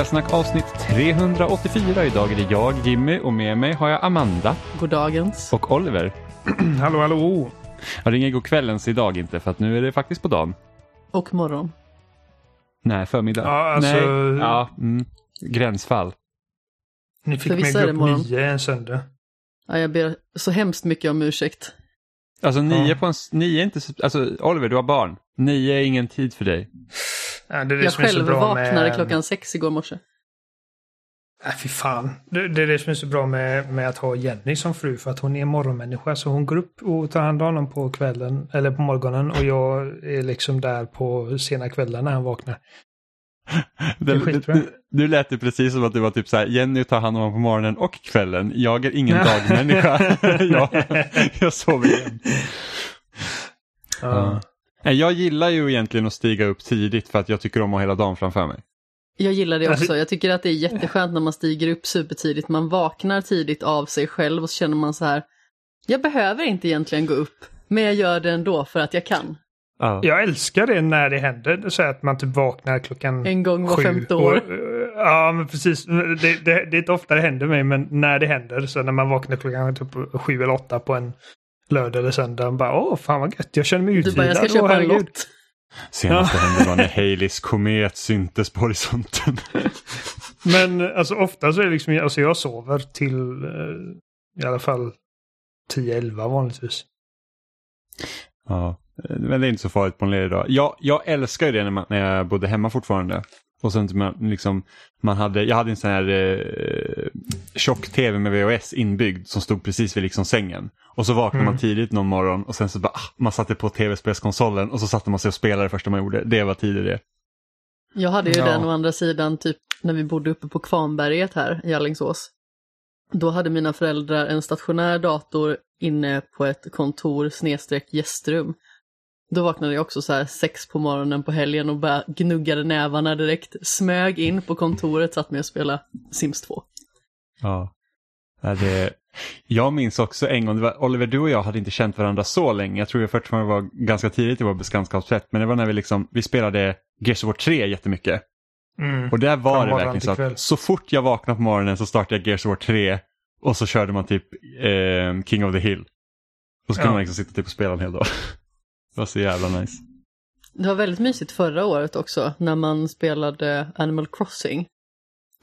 Spelsnack avsnitt 384. Idag är det jag, Jimmy, och med mig har jag Amanda Goddagens. och Oliver. hallå, hallå. Jag ringer god kvällens idag inte, för att nu är det faktiskt på dagen. Och morgon. Nej, förmiddag. Ja, alltså- Nej. Ja, mm. Gränsfall. Ni fick mig gå upp morgon. nio en söndag. Ja, jag ber så hemskt mycket om ursäkt. Alltså nio Ja. på en... Nio är inte... så- Alltså Oliver, du har barn. Nio är ingen tid för dig. Ja, det är det Jag som är så själv bra vaknade med... klockan sex igår morse. Nej, fy fan. Det, det är det som är så bra med, med att ha Jenny som fru. För att hon är morgonmänniska. Så hon går upp och tar hand om honom på kvällen. Eller på morgonen. Och jag är liksom där på sena kvällen när han vaknar. Det är Du, du lät det precis som att du var typ så här, Jenny tar hand om honom på morgonen och kvällen. Jag är ingen dagmänniska. jag, jag sover igen. Ja. Jag gillar ju egentligen att stiga upp tidigt för att jag tycker om att ha hela dagen framför mig. Jag gillar det också. Jag tycker att det är jätteskönt när man stiger upp supertidigt. Man vaknar tidigt av sig själv och så känner man så här. Jag behöver inte egentligen gå upp, men jag gör det ändå för att jag kan. Ja. Jag älskar det när det händer. Så att man typ vaknar klockan En gång var femte år. Och, ja, men precis. Det, det, det är inte ofta det händer mig, men när det händer. Så när man vaknar klockan typ sju eller åtta på en lördag eller söndag. Bara, Åh, fan vad gött. Jag känner mig Du utvilad. bara, jag ska Åh, köpa en herregud." lott. Senaste hände var när Haleys komet syntes på horisonten. Men alltså ofta så är det liksom, alltså jag sover till eh, i alla fall 10-11 vanligtvis. Ja, men det är inte så farligt på en ledig dag. Jag, jag älskar ju det när, man, när jag bodde hemma fortfarande. Och sen man, liksom, man hade, jag hade en sån här eh, tjock-tv med VHS inbyggd som stod precis vid liksom sängen. Och så vaknade Mm. man tidigt någon morgon och sen så bara, ah, man satte på tv-spelskonsolen och så satte man sig och spelade det första man gjorde. Det var tider det. Jag hade ju Ja. den å andra sidan typ när vi bodde uppe på Kvarnberget här i Alingsås. Då hade mina föräldrar en stationär dator inne på ett kontor snedstreck gästrum. Då vaknade jag också så här sex på morgonen på helgen och bara gnuggade nävarna direkt. Smög in på kontoret, satt med och spelade Sims 2. Ja. Ja, det, jag minns också en gång, var, Oliver du och jag hade inte känt varandra så länge. Jag tror jag fortfarande var ganska tidigt i vår bekantskapsrätt. Men det var när vi, liksom, vi spelade Gears of War 3 jättemycket. Mm. Och där var det verkligen så att så fort jag vaknade på morgonen så startade jag Gears of War 3 och så körde man typ eh, King of the Hill. Och så kunde Ja. man liksom sitta typ och spela en hel dag. Det var så jävla nice. Det var väldigt mysigt förra året också när man spelade Animal Crossing.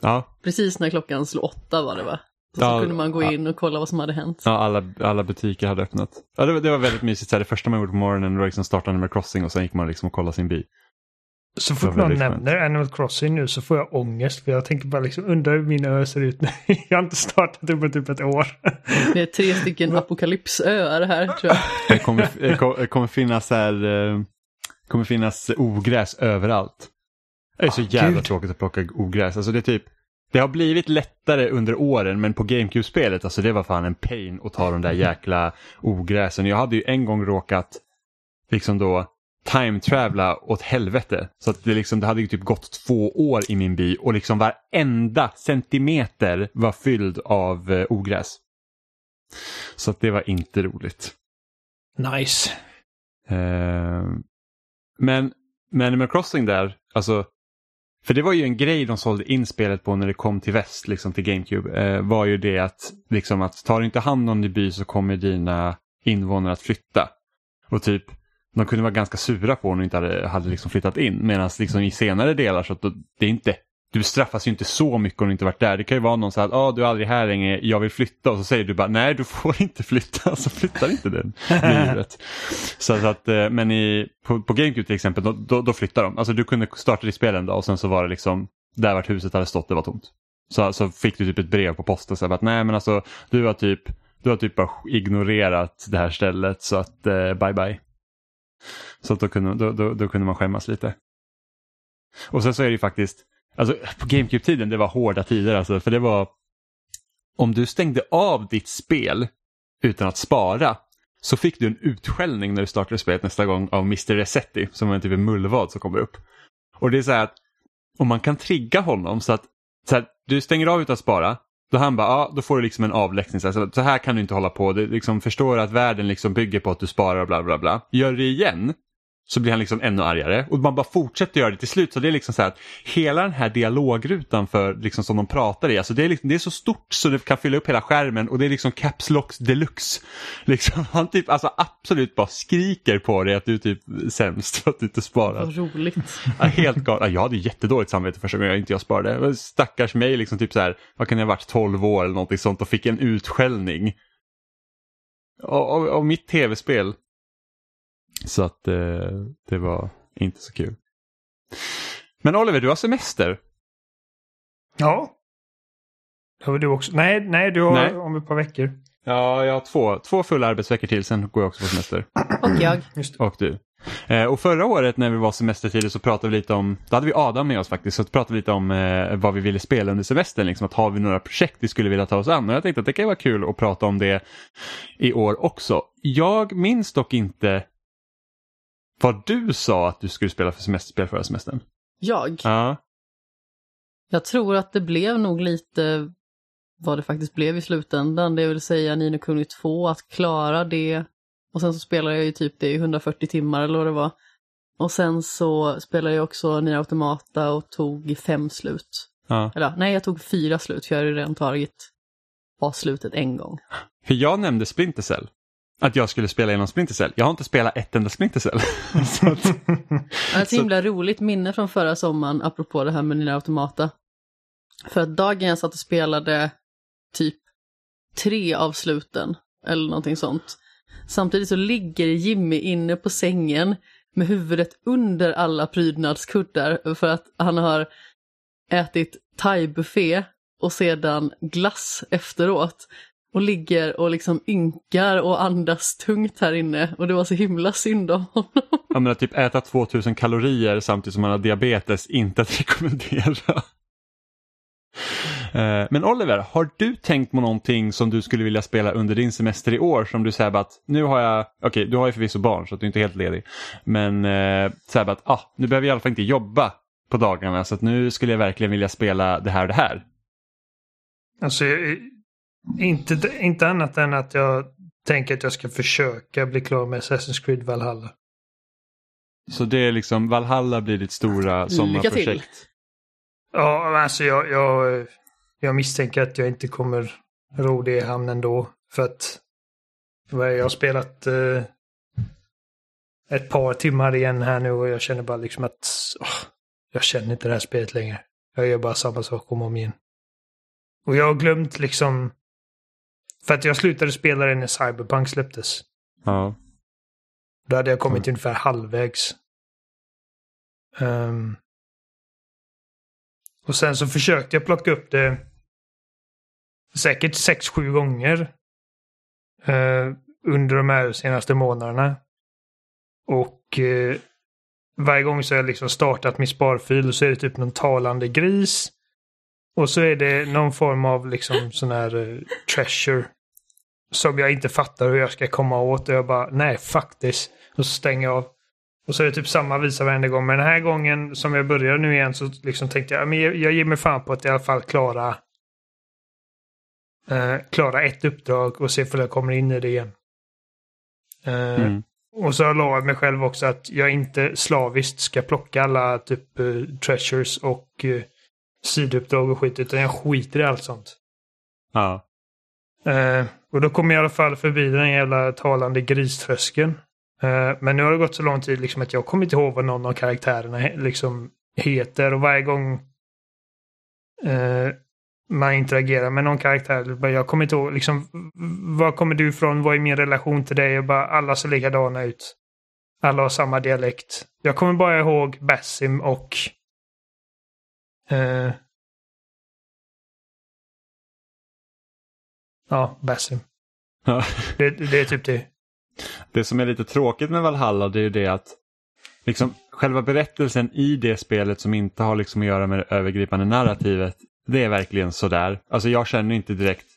Ja, Precis när klockan slog åtta var det va? Så Ja, kunde man gå ja. in och kolla vad som hade hänt. ja alla, alla butiker hade öppnat. Ja, det, var- det var väldigt mysigt. Så här, det första man gjorde på morgonen var liksom starta Animal Crossing och sen gick man liksom och kollade sin by. Så fort någon skönt. nämner Animal Crossing nu så får jag ångest. För jag tänker bara liksom undra hur min ö ser ut jag har inte startat upp på typ ett år. Det är tre stycken apokalypsöar här tror jag. Det kommer, det kommer- finnas så här, eh, kommer finnas ogräs överallt. Det är så Ah, jävla gud. tråkigt att plocka ogräs. Alltså det är typ, det har blivit lättare under åren men på GameCube-spelet, alltså det var fan en pain att ta de där jäkla ogräsen. Jag hade ju en gång råkat liksom då time-travla åt helvete. Så att det, liksom, det hade ju typ gått två år i min by och liksom varenda centimeter var fylld av eh, ogräs. Så att det var inte roligt. Nice. Eh, men med Animal Crossing där, alltså, för det var ju en grej de sålde in spelet på när det kom till väst, liksom till GameCube, eh, var ju det att, liksom att tar du inte hand om din by så kommer dina invånare att flytta. Och typ, de kunde vara ganska sura på om de inte hade, hade liksom flyttat in, medan liksom i senare delar så att det är inte du straffas ju inte så mycket om du inte varit där. Det kan ju vara någon så att ah, du är aldrig här längre, jag vill flytta och så säger du bara nej du får inte flytta, så flyttar inte den livet. Så att, eh, men i, på, på GameCube till exempel, då, då, då flyttar de. Alltså du kunde starta ditt spel en dag och sen så var det liksom där vart huset hade stått, det var tomt. Så, så fick du typ ett brev på posten så här, att nej men alltså du har typ du har typ bara ignorerat det här stället så att eh, bye bye. Så att då, kunde, då, då, då kunde man skämmas lite. Och sen så är det ju faktiskt, alltså på GameCube-tiden det var hårda tider alltså, för det var om du stängde av ditt spel utan att spara så fick du en utskällning när du startade spelet nästa gång av Mr. Resetti som var en typ av mullvad som kommer upp. Och det är så här att om man kan trigga honom så att så här, du stänger av utan att spara, då han bara, ja då får du liksom en avläxning. Så här, så här kan du inte hålla på, Du liksom förstår att världen liksom bygger på att du sparar och bla bla bla. Gör det igen så blir han liksom ännu argare och man bara fortsätter göra det till slut. Så det är liksom så här att hela den här dialogrutan för liksom som de pratar i, alltså det är, liksom, det är så stort så det kan fylla upp hela skärmen och det är liksom caps locks deluxe. Liksom, han typ alltså absolut bara skriker på dig att du är typ sämst för att du inte sparar. Vad roligt. Ja, helt galet. Jag hade jättedåligt samvete första gången jag inte jag sparade. Stackars mig, liksom typ så här, vad kan jag ha varit, 12 år eller någonting sånt och fick en utskällning. Av mitt tv-spel. Så att eh, det var inte så kul. Men Oliver, du har semester. Ja. Det har du också. Nej, nej du har Nej. om ett par veckor. Ja, jag har två, två fulla arbetsveckor till, sen går jag också på semester. Och jag. Just det. Och du. Eh, och förra året när vi var semestertider så pratade vi lite om, då hade vi Adam med oss faktiskt, så pratade vi lite om eh, vad vi ville spela under semestern. Liksom, att har vi några projekt vi skulle vilja ta oss an? Och jag tänkte att det kan vara kul att prata om det i år också. Jag minns dock inte vad du sa att du skulle spela för semesterspel förra semestern. Jag. Ja, Jag tror att det blev nog lite vad det faktiskt blev i slutändan. Det vill säga Nino Kuni 2, att klara det. Och sen så spelade jag ju typ det i 140 timmar eller vad det var. Och sen så spelade jag också Nier Automata och tog fem slut. ja. Eller nej, jag tog fyra slut för jag hade redan tagit slutet en gång. För jag nämnde Splinter Cell. Att jag skulle spela genom Splinter Cell. Jag har inte spelat ett enda Splinter Cell. så att, har ett Så- himla roligt minne från förra sommaren apropå det här med Nier Automata. För att dagen jag satt och spelade typ tre av sluten eller någonting sånt. Samtidigt så ligger Jimmy inne på sängen med huvudet under alla prydnadskuddar för att han har ätit thai-buffé och sedan glass efteråt. Och ligger och liksom ynkar och andas tungt här inne och det var så himla synd om honom. jag menar, typ äta 2000 kalorier samtidigt som man har diabetes, inte att rekommendera. Eh, Men Oliver, har du tänkt på någonting som du skulle vilja spela under din semester i år som du säger att nu har jag, okej du har ju förvisso barn så att du inte är helt ledig, men eh, bara att ah, nu behöver jag i alla fall inte jobba på dagarna så att nu skulle jag verkligen vilja spela det här och det här. Alltså, jag- inte, inte annat än att jag tänker att jag ska försöka bli klar med Assassin's Creed Valhalla. Så det är liksom, Valhalla blir ditt stora Lycka sommarprojekt. Ja, men alltså jag, jag, jag misstänker att jag inte kommer ro det i hamn ändå. För att jag har spelat eh, ett par timmar igen här nu och jag känner bara liksom att åh, jag känner inte det här spelet längre. Jag gör bara samma sak om och om igen. Och jag har glömt liksom... För att jag slutade spela det när Cyberpunk släpptes. Ja. Då hade jag kommit ungefär halvvägs. Ehm. och sen så försökte jag plocka upp det säkert 6-7 gånger eh, under de här senaste månaderna. Och eh, varje gång så har jag liksom startat min sparfil och så är det typ någon talande gris. Och så är det någon form av liksom sån här eh, treasure. Som jag inte fattar hur jag ska komma åt. Och jag bara, nej fuck this. Och så stänger jag av. Och så är det typ samma visa varenda gång. Men den här gången som jag börjar nu igen så liksom tänkte jag, men jag, jag ger mig fan på att i alla fall klara eh, klara ett uppdrag och se om jag kommer in i det igen. Eh, Mm. och så har jag lovat mig själv också att jag inte slaviskt ska plocka alla typ treasures och uh, sidouppdrag och skit, utan jag skiter i allt sånt. Ja. Eh, och då kommer jag i alla fall förbi den jävla talande griströskeln. Eh, men nu har det gått så lång tid liksom att jag kommer inte ihåg vad någon av karaktärerna liksom heter och varje gång eh, man interagerar med någon karaktär, jag kommer inte ihåg liksom, var kommer du ifrån, vad är min relation till dig? Och bara, alla ser likadana ut. Alla har samma dialekt. Jag kommer bara ihåg Basim och eh, Ja, Basim. Ja. Det, det är typ det. Det som är lite tråkigt med Valhalla det är ju det att liksom, själva berättelsen i det spelet som inte har liksom att göra med det övergripande narrativet, det är verkligen sådär. Alltså jag känner inte direkt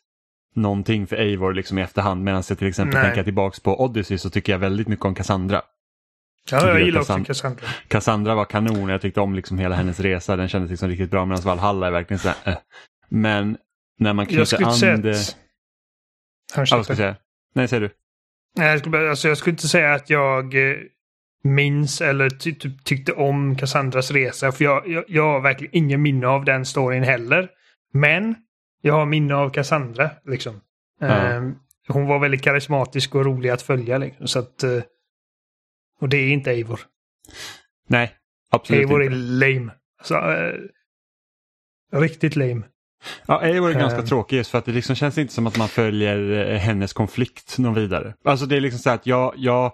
någonting för Eivor liksom i efterhand medan jag till exempel Nej. tänker tillbaks på Odyssey så tycker jag väldigt mycket om Cassandra. Ja, jag gillar Cassandra- också Cassandra. Cassandra var kanon, jag tyckte om liksom hela hennes resa, den kändes liksom riktigt bra medan Valhalla är verkligen sådär äh. Men när man Jag knyter skulle inte an säga det... att... Ja, vad ska jag säga? Nej, säger du? Nej, jag skulle, bara- alltså, jag skulle inte säga att jag... eh, minns eller ty typ tyckte om Cassandras resa. För jag, jag, jag har verkligen ingen minne av den storyn heller. Men jag har minne av Cassandra. Liksom. Ja. Eh, hon var väldigt karismatisk och rolig att följa. Liksom, så att, eh, och det är inte Eivor. Nej, absolut Eivor är inte. lame. Alltså, eh, riktigt lame. Ja, Eivor är ganska Ehm. tråkig just för att det liksom känns inte som att man följer eh, hennes konflikt någon vidare. Alltså det är liksom så att jag, jag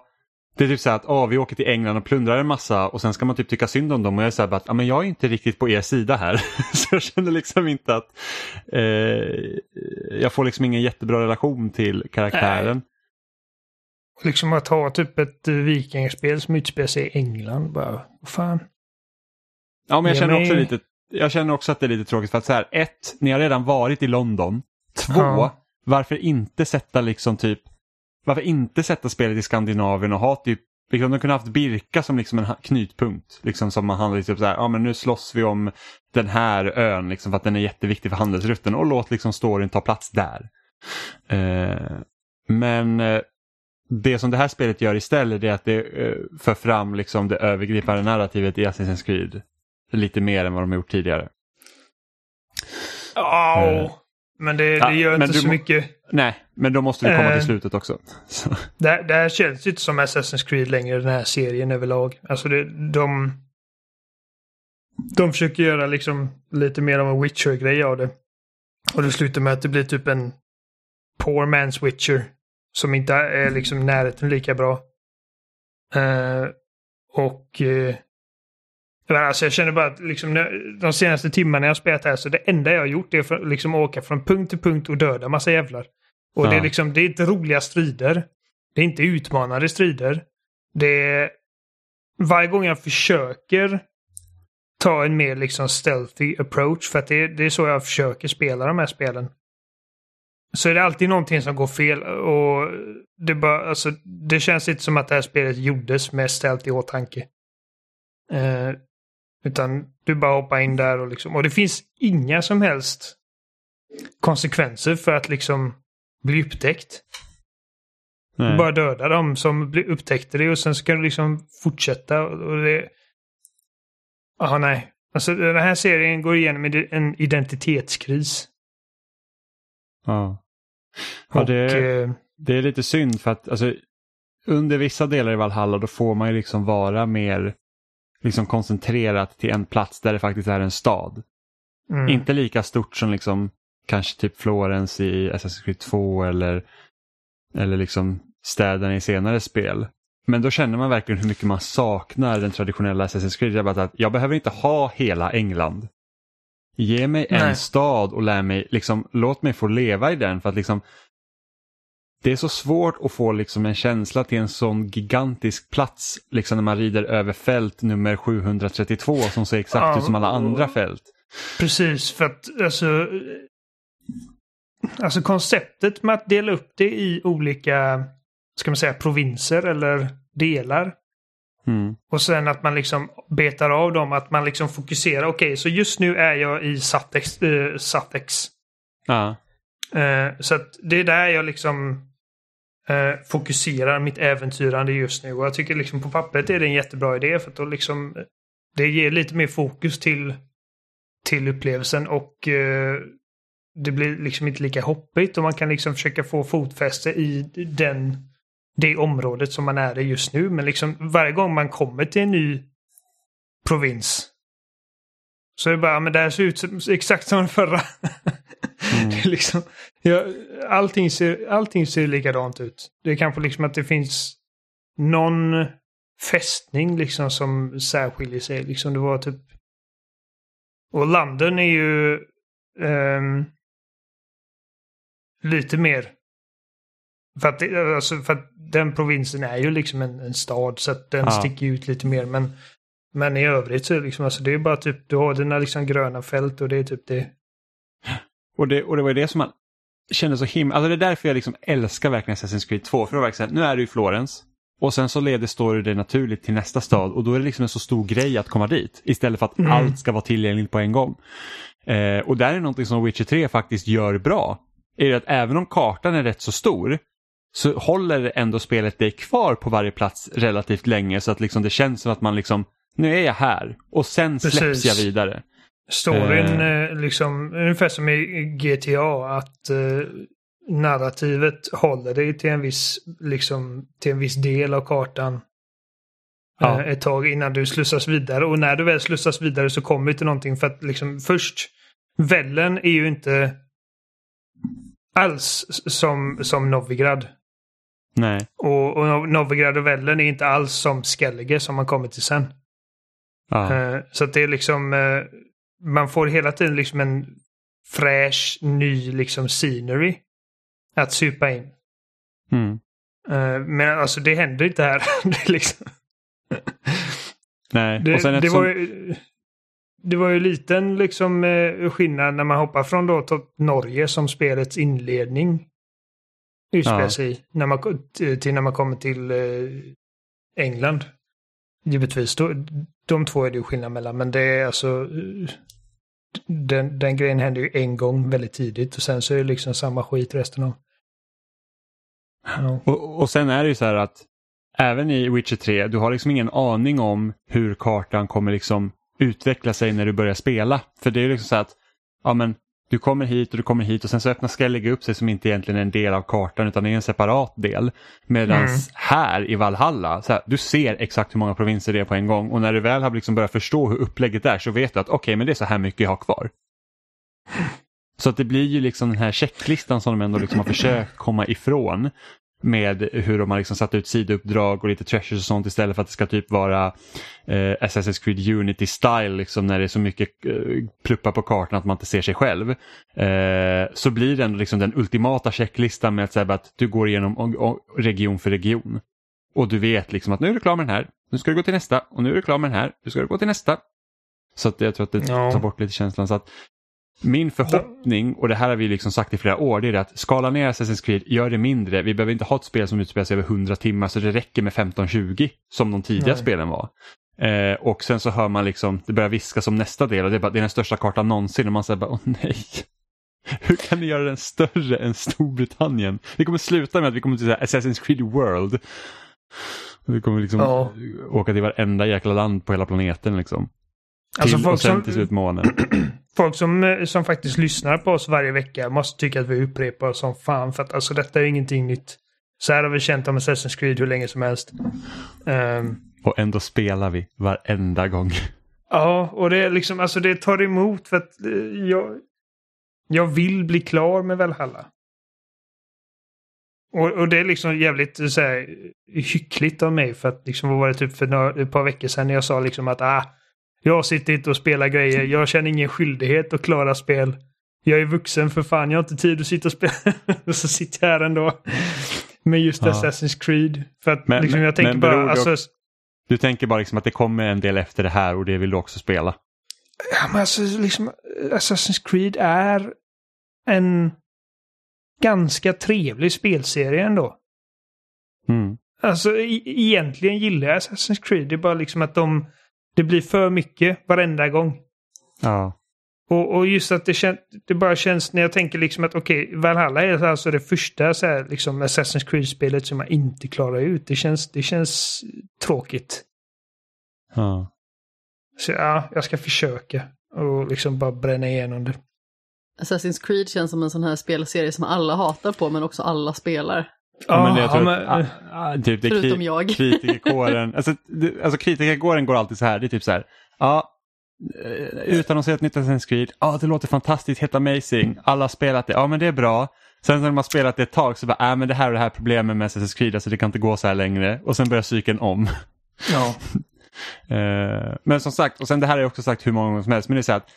det är typ så att åh, vi åker till England och plundrar en massa och sen ska man typ tycka synd om dem och jag är så här bara att ja, men jag är inte riktigt på er sida här. så jag känner liksom inte att eh, jag får liksom ingen jättebra relation till karaktären. Liksom att ha typ ett eh, vikingaspel som utspelar sig i England. Bara, vad fan. Ja, men jag Ja, känner också lite jag känner också att det är lite tråkigt för att så här, ett, ni har redan varit i London. Två, Ja. varför inte sätta liksom typ, varför inte sätta spelet i Skandinavien och ha typ, liksom de kunde haft Birka som liksom en knutpunkt. Liksom som man handlar typ så här, ja men nu slåss vi om den här ön liksom för att den är jätteviktig för handelsrutten och låt liksom storyn ta plats där. Eh, men eh, det som det här spelet gör istället är att det eh, för fram liksom det övergripande narrativet i Assassin's Creed lite mer än vad de har gjort tidigare. Åh, Eh. men det, Ja, det gör men inte så mycket. Nej, men då måste vi komma Eh. till slutet också. Så, Det, det här känns ju inte som Assassin's Creed längre, den här serien överlag. Alltså det, de... De försöker göra liksom lite mer av en Witcher-grej av det. Och det slutar med att det blir typ en poor man's Witcher. Som inte är liksom närheten lika bra. Eh, och... Uh, alltså jag känner bara att liksom, de senaste timmarna jag har spelat här så det enda jag har gjort är att liksom åka från punkt till punkt och döda massa jävlar. Och det, är Ja. liksom, det är inte roliga strider. Det är inte utmanande strider. Det är... Varje gång jag försöker ta en mer liksom stealthy approach, för att det är, det är så jag försöker spela de här spelen. Så är det alltid någonting som går fel och det, bara, alltså, det känns inte som att det här spelet gjordes med stealth i åtanke. Eh, utan du bara hoppar in där och liksom, och det finns inga som helst konsekvenser för att liksom bli upptäckt. nej. Du bara döda dem som upptäckte det och sen ska du liksom fortsätta. Och det... Ja, nej. Alltså den här serien går igenom en identitetskris. Ja. Ja, och, det, eh, det är lite synd för att alltså, under vissa delar i Valhalla då får man ju liksom vara mer liksom koncentrerat till en plats där det faktiskt är en stad. mm, Inte lika stort som liksom kanske typ Florens i Assassin's Creed 2 eller, eller liksom städerna i senare spel. Men då känner man verkligen hur mycket man saknar den traditionella Assassin's Creed. Jag, bara att jag behöver inte ha hela England. Ge mig en Nej. stad och lär mig, liksom, låt mig få leva i den för att liksom det är så svårt att få liksom en känsla till en sån gigantisk plats liksom när man rider över fält nummer 732 som ser exakt Ja. ut som alla andra fält. Precis, för att alltså... Alltså konceptet med att dela upp det i olika, ska man säga, provinser eller delar. Mm. Och sen att man liksom betar av dem, att man liksom fokuserar. Okej, så just nu är jag i Satex. Uh, Satex. Ja. Eh, så att det är där jag liksom eh, fokuserar mitt äventyrande just nu. Och jag tycker liksom på pappret är det en jättebra idé för att då liksom det ger lite mer fokus till, till upplevelsen och eh, det blir liksom inte lika hoppigt och man kan liksom försöka få fotfäste i den, det området som man är i just nu. Men liksom varje gång man kommer till en ny provins så är det bara, men det här ser ut som, exakt som den förra. Mm. Det är liksom, ja, allting, ser, allting ser likadant ut. Det är kanske liksom att det finns någon fästning liksom som särskiljer sig. Liksom det var typ... Och London är ju ehm, lite mer... För att, det, alltså för att den provinsen är ju liksom en, en stad så att den Ja. sticker ut lite mer. Men, men i övrigt så liksom, alltså det är bara typ, du har dina liksom gröna fält och det är typ det. Och, det, och det var det som man kände så himla... Alltså det är därför jag liksom älskar verkligen Assassin's Creed 2. För det var verkligen nu är du i Florens och sen så leder story dig naturligt till nästa stad och då är det liksom en så stor grej att komma dit. Istället för att Mm. allt ska vara tillgängligt på en gång. Eh, och där är någonting som Witcher 3 faktiskt gör bra. Är det att även om kartan är rätt så stor så håller ändå spelet dig kvar på varje plats relativt länge så att liksom det känns som att man liksom, nu är jag här och sen släpps Precis. jag vidare. Storyn, eh, liksom, ungefär som i GTA, att eh, narrativet håller dig till en viss, liksom, till en viss del av kartan. Ja. eh, Ett tag innan du slussas vidare. Och när du väl slussas vidare så kommer du till någonting för att liksom först, Vällen är ju inte alls som, som Novigrad. Nej. Och, och Nov- Novigrad och Vällen är inte alls som Skellige som man kommer till sen. Eh, Så det är liksom, eh, man får hela tiden liksom en fräsch, ny liksom scenery att supa in. Mm. Eh, Men alltså det händer inte här. det, liksom, Nej. det, och sen det, eftersom, var ju, det var ju liten liksom skillnad när man hoppar från då till Norge som spelets inledning utspelar Ja. När man, till när man kommer till eh, England. Givetvis, då, de två är det ju skillnad mellan, men det är alltså... Den, den grejen händer ju en gång väldigt tidigt och sen så är det liksom samma skit resten av. Ja. och, och sen är det ju så här att även i Witcher 3, du har liksom ingen aning om hur kartan kommer liksom utveckla sig när du börjar spela. För det är ju liksom så att ja, men, du kommer hit och du kommer hit och sen så öppnar Skellige upp sig som inte egentligen är en del av kartan utan det är en separat del. Medan Mm. här i Valhalla, så här, du ser exakt hur många provinser det är på en gång och när du väl har liksom börjat förstå hur upplägget är så vet du att okej, men det är så här mycket jag har kvar. Så att det blir ju liksom den här checklistan som de ändå liksom har försökt komma ifrån med hur de har liksom satt ut sidouppdrag och lite treasures och sånt istället för att det ska typ vara eh, Assassin's Creed Unity style liksom när det är så mycket eh, pluppar på kartan att man inte ser sig själv. Eh, så blir det ändå liksom den ultimata checklistan med att, säga att du går igenom region för region. Och du vet liksom att nu är du klar med den här, nu ska du gå till nästa och nu är du klar med den här, nu ska du gå till nästa. Så att jag tror att det tar bort lite känslan. Så att min förhoppning, och det här har vi liksom sagt i flera år, det är att skala ner Assassin's Creed, gör det mindre. Vi behöver inte ha ett spel som utspelar sig över 100 timmar så det räcker med 15-20 som de tidiga Nej. spelen var. Eh, och sen så hör man liksom, det börjar viska som nästa del och det är, bara, det är den största kartan någonsin och man säger bara åh nej. Hur kan ni göra den större än Storbritannien? Det kommer sluta med att vi kommer till Assassin's Creed World. Vi kommer liksom Ja. åka till varenda jäkla land på hela planeten liksom. Alltså till, folk och sen som- till slut månen. Folk som, eh, som faktiskt lyssnar på oss varje vecka måste tycka att vi upprepar oss som fan för att alltså detta är ingenting nytt. Så här har vi känt om Assassin's Creed hur länge som helst. Ehm, Och ändå spelar vi varenda gång. Ja, och det är liksom, alltså det tar emot för att eh, jag, jag vill bli klar med Valhalla. Och, och det är liksom jävligt eh, så här, hyckligt av mig för att liksom vad var det typ för några, ett par veckor sedan när jag sa liksom att ah, jag sitter inte och spelar grejer, jag känner ingen skyldighet att klara spel. Jag är vuxen för fan, jag har inte tid att sitta och spela. och så sitter jag här ändå. Med just Ja. Assassin's Creed. För att Men- liksom, jag tänker men bara, alltså, Du tänker bara liksom att det kommer en del efter det här och det vill du också spela. Ja, men alltså, liksom, Assassin's Creed är en ganska trevlig spelserie ändå. Mm. Alltså e- egentligen gillar jag Assassin's Creed. Det är bara liksom att de... Det blir för mycket varenda gång. Ja. Och, och just att det, kän, det bara känns när jag tänker liksom att okej, Valhalla är alltså det första så här, liksom Assassin's Creed-spelet som jag inte klarar ut. Det känns, det känns tråkigt. ja. Så ja, jag ska försöka. Och liksom bara bränna igenom det. Assassin's Creed känns som en sån här spelserie som alla hatar på men också alla spelar. Ja, men jag Ja, tror men- att, typ det är Förutom kri- jag. kritikerkåren, alltså, det, alltså kritikerkåren går alltid så här, det är typ så här, ja, eh, utan att säga ett nytt Assassin's Creed, ja det låter fantastiskt, helt amazing, alla har spelat det, ja men det är bra. Sen när de har spelat det ett tag så bara, äh, men det här och det här problemet med Assassin's Creed, alltså det kan inte gå så här längre. Och sen börjar cykeln om. Ja. Eh, men som sagt, och sen det här har jag också sagt hur många gånger som helst, men det är så här att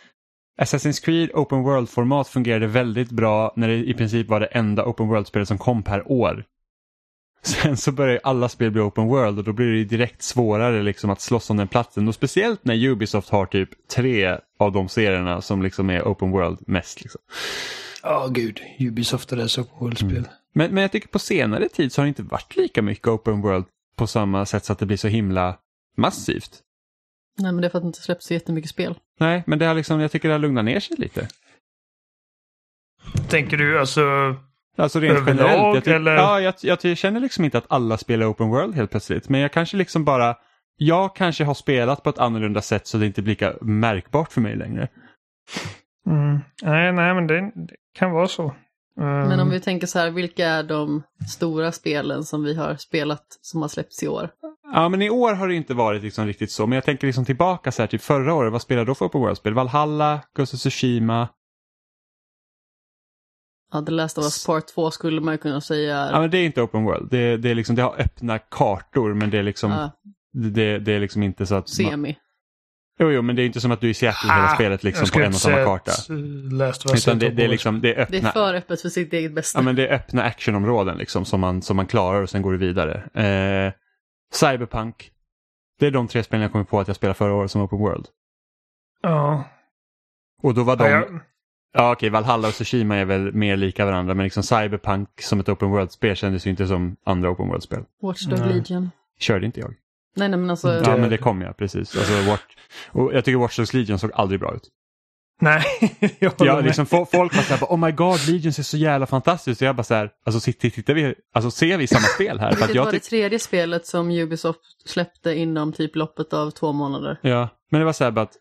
Assassin's Creed Open World-format fungerade väldigt bra när det i princip var det enda Open World-spelet som kom per år. Sen så börjar alla spel bli Open World och då blir det direkt svårare liksom att slåss om den platsen. Och speciellt när Ubisoft har typ tre av de serierna som liksom är Open World mest. Liksom. Ja, gud. Ubisoft är deras open world-spel. Men, men jag tycker på senare tid så har det inte varit lika mycket Open World på samma sätt så att det blir så himla massivt. Nej men det är för att det inte släpps så jättemycket spel. Nej, men det har liksom, jag tycker det har lugnat ner sig lite. Tänker du alltså Alltså rent Överlag, generellt. Jag, ty- eller? ja, jag, jag, jag känner liksom inte att alla spelar open world helt plötsligt. Men jag kanske liksom bara, jag kanske har spelat på ett annorlunda sätt så det inte blir lika märkbart för mig längre. Mm. Nej, nej, men det, det kan vara så. Men om Mm. vi tänker så här, vilka är de stora spelen som vi har spelat som har släppts i år? Ja men i år har det inte varit liksom riktigt så. Men jag tänker liksom tillbaka så här, typ förra året, vad spelade då för open world-spel? Valhalla, Ghost of Tsushima. Ja, The Last of Us Part 2 skulle man kunna säga. Ja men det är inte open world. Det, det, är liksom, det har öppna kartor men det är liksom, Ja, det, det är liksom inte så att... semi. Jo, jo men det är inte som att du är i Seattle hela Ah, spelet liksom på en och samma karta. eh, Utan det, är det är liksom, det är Det är öppna, för öppet för sitt eget bästa. ja, men det är öppna actionområden liksom som man, som man klarar och sen går du vidare. Eh, Cyberpunk. Det är de tre spelen jag kommer på att jag spelade förra året som open world. Ja. Och då var de, Ja, ja, jag, okej Valhalla och Tsushima är väl mer lika varandra men liksom Cyberpunk som ett open world-spel kändes ju inte som andra open world-spel. Watchdog Nej. Legion. Körde inte jag. Nej, nej men alltså. Ja men det kom jag precis. Alltså, Watch, och jag tycker Watch Dogs Legion såg aldrig bra ut. Nej, jag håller Ja, med. liksom, fo- folk var såhär, oh my god, Legion ser så jävla fantastiskt. Och jag bara såhär, alltså sitter, tittar vi, alltså ser vi samma spel här? För jag var det tredje spelet som Ubisoft släppte inom typ loppet av två månader? ja, men det var såhär bara att,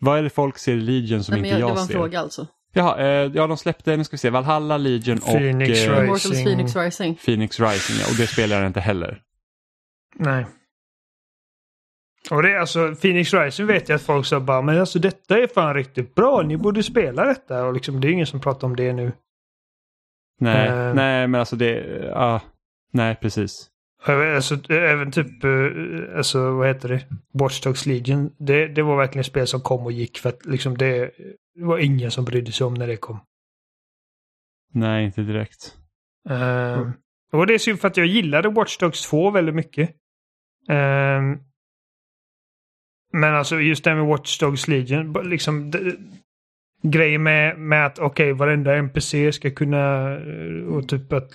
vad är det folk ser i Legion som Nej, inte jag, jag, det var en ser? fråga alltså. Jaha, eh, ja de släppte, nu ska vi se, Valhalla, Legion och Phoenix eh, Rising. Phoenix Rising. Phoenix Rising. Ja, och det spelar jag inte heller. Nej. Och det är alltså, Phoenix Rising vet jag att folk sa bara, men alltså detta är fan riktigt bra, ni borde spela detta. Och liksom, det är ingen som pratar om det nu. Nej, Eh. nej men alltså det, ja, nej precis. Alltså, även typ, eh, alltså vad heter det? Watch Dogs Legion. Det, det var verkligen ett spel som kom och gick för att liksom det, det var ingen som brydde sig om när det kom. Nej, inte direkt. Uh, och det är synd för att jag gillade Watch Dogs 2 väldigt mycket. Ehm, men alltså just det med Watch Dogs Legion, liksom grejen med, med att okej, varenda NPC ska kunna eh, och typ att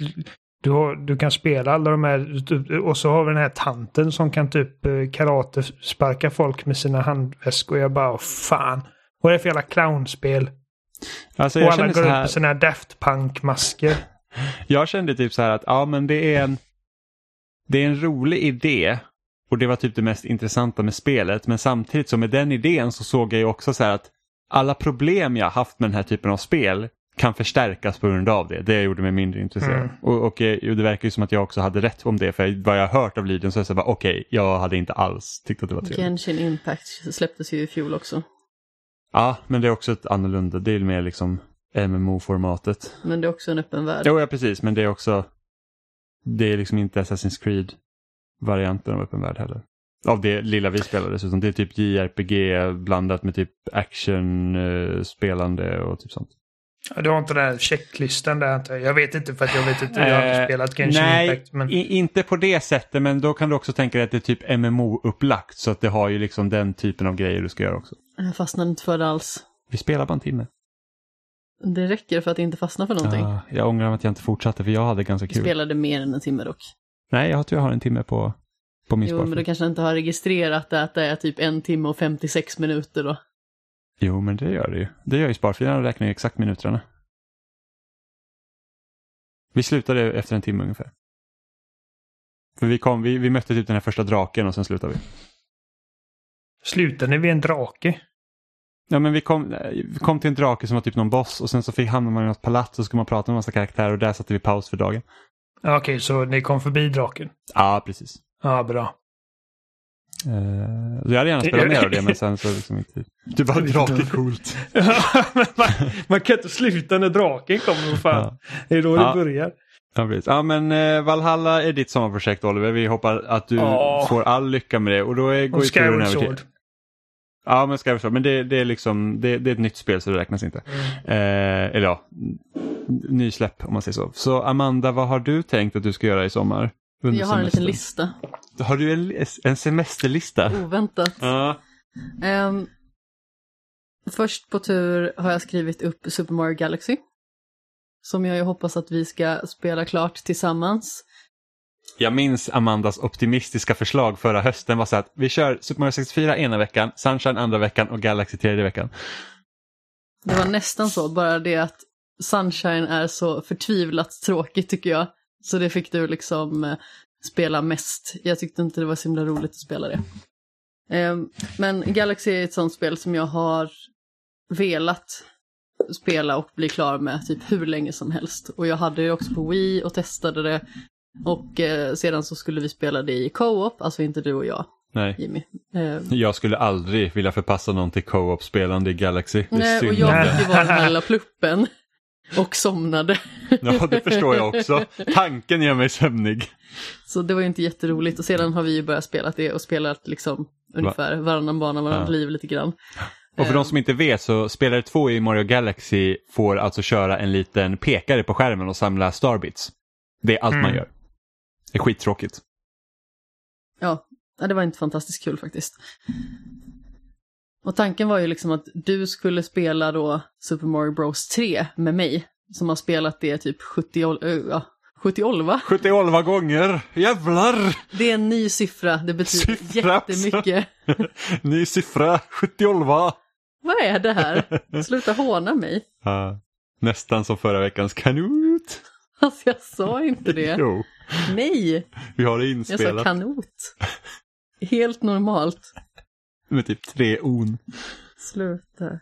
du, har, du kan spela alla de här och så har vi den här tanten som kan typ eh, karate sparka folk med sina handväskor. Jag bara, fan. Vad är det för jävla clownspel? Alltså och alla går upp med sina Daft Punk-masker. jag kände typ så här att, ja men det är en, det är en rolig idé. Och det var typ det mest intressanta med spelet. Men samtidigt som med den idén så såg jag ju också så här att alla problem jag haft med den här typen av spel kan förstärkas på grund av det. Det gjorde mig mindre intresserad. Mm. Och, och eh, det verkar ju som att jag också hade rätt om det. För vad jag har hört av Legion så är det så bara, okej, jag hade inte alls tyckt att det var trevligt. Genshin Impact släpptes ju i fjol också. Ja, men det är också ett annorlunda. Det är mer liksom MMO-formatet. Men det är också en öppen värld. Jo, ja precis, men det är också... Det är liksom inte Assassin's Creed-varianten av öppen värld heller. Av det lilla vi spelar dessutom. Det är typ JRPG blandat med typ action-spelande och typ sånt. Ja, Du har inte den här checklistan där antar jag. Jag vet inte för att jag vet inte. Jag har inte Eh, spelat Genshin Nej, Impact. Men... inte på det sättet, men då kan du också tänka dig att det är typ MMO-upplagt. Så att det har ju liksom den typen av grejer du ska göra också. Jag fastnade inte för det alls. Vi spelar bara en timme. Det räcker för att inte fastna för någonting. Ah, jag ångrar att jag inte fortsatte, för jag hade ganska Vi kul. spelade mer än en timme dock. Nej, jag tror jag har en timme på, på min Jo, men sparfil. du kanske inte har registrerat att det är typ en timme och 56 minuter då. Jo, men det gör det ju. Det gör ju sparfilen och räknar ju exakt minuterna. Vi slutade efter en timme ungefär. För vi, kom, vi, vi mötte typ den här första draken och sen slutade vi. Slutade vid en drake? Ja, men vi kom, vi kom till en drake som var typ någon boss och sen så fick hamnade man i något palats och så skulle man prata med en massa karaktärer och där satte vi paus för dagen. Ja, Okej, så ni kom förbi draken? Ja, precis. Ja, bra. Uh, jag hade gärna spelat mer av det men sen så liksom inte. Du bara drake är coolt. Man, man kan inte sluta när draken kommer. Vad fan. Ja. Det är då Ja. det börjar. Ja, precis. ja men eh, Valhalla är ditt sommarprojekt Oliver. Vi hoppas att du Ja. får all lycka med det. Och då är, går ju turen över till... Ja, men Skyward Sword. Men det, det är liksom, det, det är ett nytt spel så det räknas inte. Eh, eller ja, nysläpp om man säger så. Så Amanda, vad har du tänkt att du ska göra i sommar? Under Jag har en liten semestern? lista. Har du en, en semesterlista? Oväntat. Ja. Ehm, först på tur har jag skrivit upp Super Mario Galaxy. Som jag ju hoppas att vi ska spela klart tillsammans. Jag minns Amandas optimistiska förslag förra hösten var så att vi kör Super Mario 64 ena veckan, Sunshine andra veckan och Galaxy tredje veckan. Det var nästan så, bara det att Sunshine är så förtvivlat tråkigt tycker jag. Så det fick du liksom eh, spela mest. Jag tyckte inte det var så himla roligt att spela det. Ehm, men Galaxy är ett sånt spel som jag har velat spela och bli klar med typ hur länge som helst. Och jag hade det också på Wii och testade det. Och eh, sedan så skulle vi spela det i co-op, alltså inte du och jag, Nej, Jimmy. Eh, jag skulle aldrig vilja förpassa någon till co-op-spelande i Galaxy. Det är nej, och jag fick ju vara den här lilla pluppen. Och somnade. Ja, det förstår jag också. Tanken gör mig sömnig. Så det var ju inte jätteroligt och sedan har vi ju börjat spela det och spelat liksom ungefär varannan bana, varannat Ja. liv lite grann. Och för de som inte vet så spelare två i Mario Galaxy får alltså köra en liten pekare på skärmen och samla starbits. Det är allt man Mm. gör. Det är skittråkigt. Ja, det var inte fantastiskt kul faktiskt. Och tanken var ju liksom att du skulle spela då Super Mario Bros 3 med mig, som har spelat det typ 70, ol- ö, ja, 70 va? 78 gånger, jävlar! Det är en ny siffra, det betyder Siffra alltså. jättemycket. Ny siffra, 78. Vad är det här? Sluta håna mig. Ja, nästan som förra veckans kanot. Alltså jag sa inte det. Jo, Nej, vi har det jag sa inspelat kanot. Helt normalt. med typ tre on. Sluta.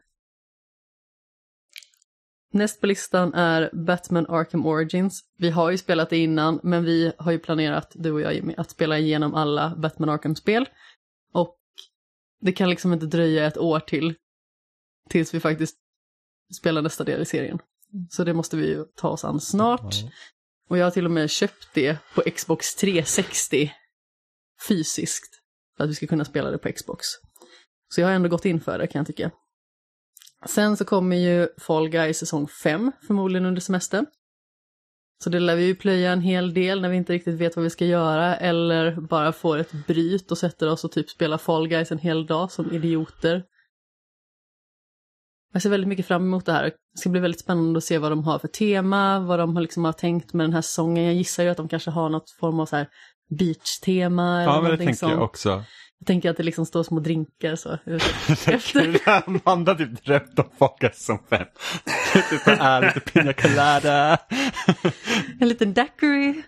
Näst på listan är Batman Arkham Origins. Vi har ju spelat det innan, men vi har ju planerat, du och jag Jimmy, att spela igenom alla Batman Arkham-spel. Och det kan liksom inte dröja ett år till tills vi faktiskt spelar nästa del i serien. Så det måste vi ju ta oss an snart. Och jag har till och med köpt det på Xbox 360 fysiskt. För att vi ska kunna spela det på Xbox. Så jag har ändå gått in för det kan jag tycka. Sen så kommer ju Fall Guys säsong 5 förmodligen under semestern. Så det lär vi ju plöja en hel del när vi inte riktigt vet vad vi ska göra eller bara får ett bryt och sätter oss och typ spelar Fall Guys en hel dag som idioter. Jag ser väldigt mycket fram emot det här. Det ska bli väldigt spännande att se vad de har för tema, vad de har liksom har tänkt med den här säsongen. Jag gissar ju att de kanske har något form av så här beach-tema eller Ja, men det någonting tänkte jag sånt. också. Jag tänker att det liksom står små drinkar så. Kul, Amanda typ drömt om Focus som fem. typ är lite pina colada. En liten daiquiri.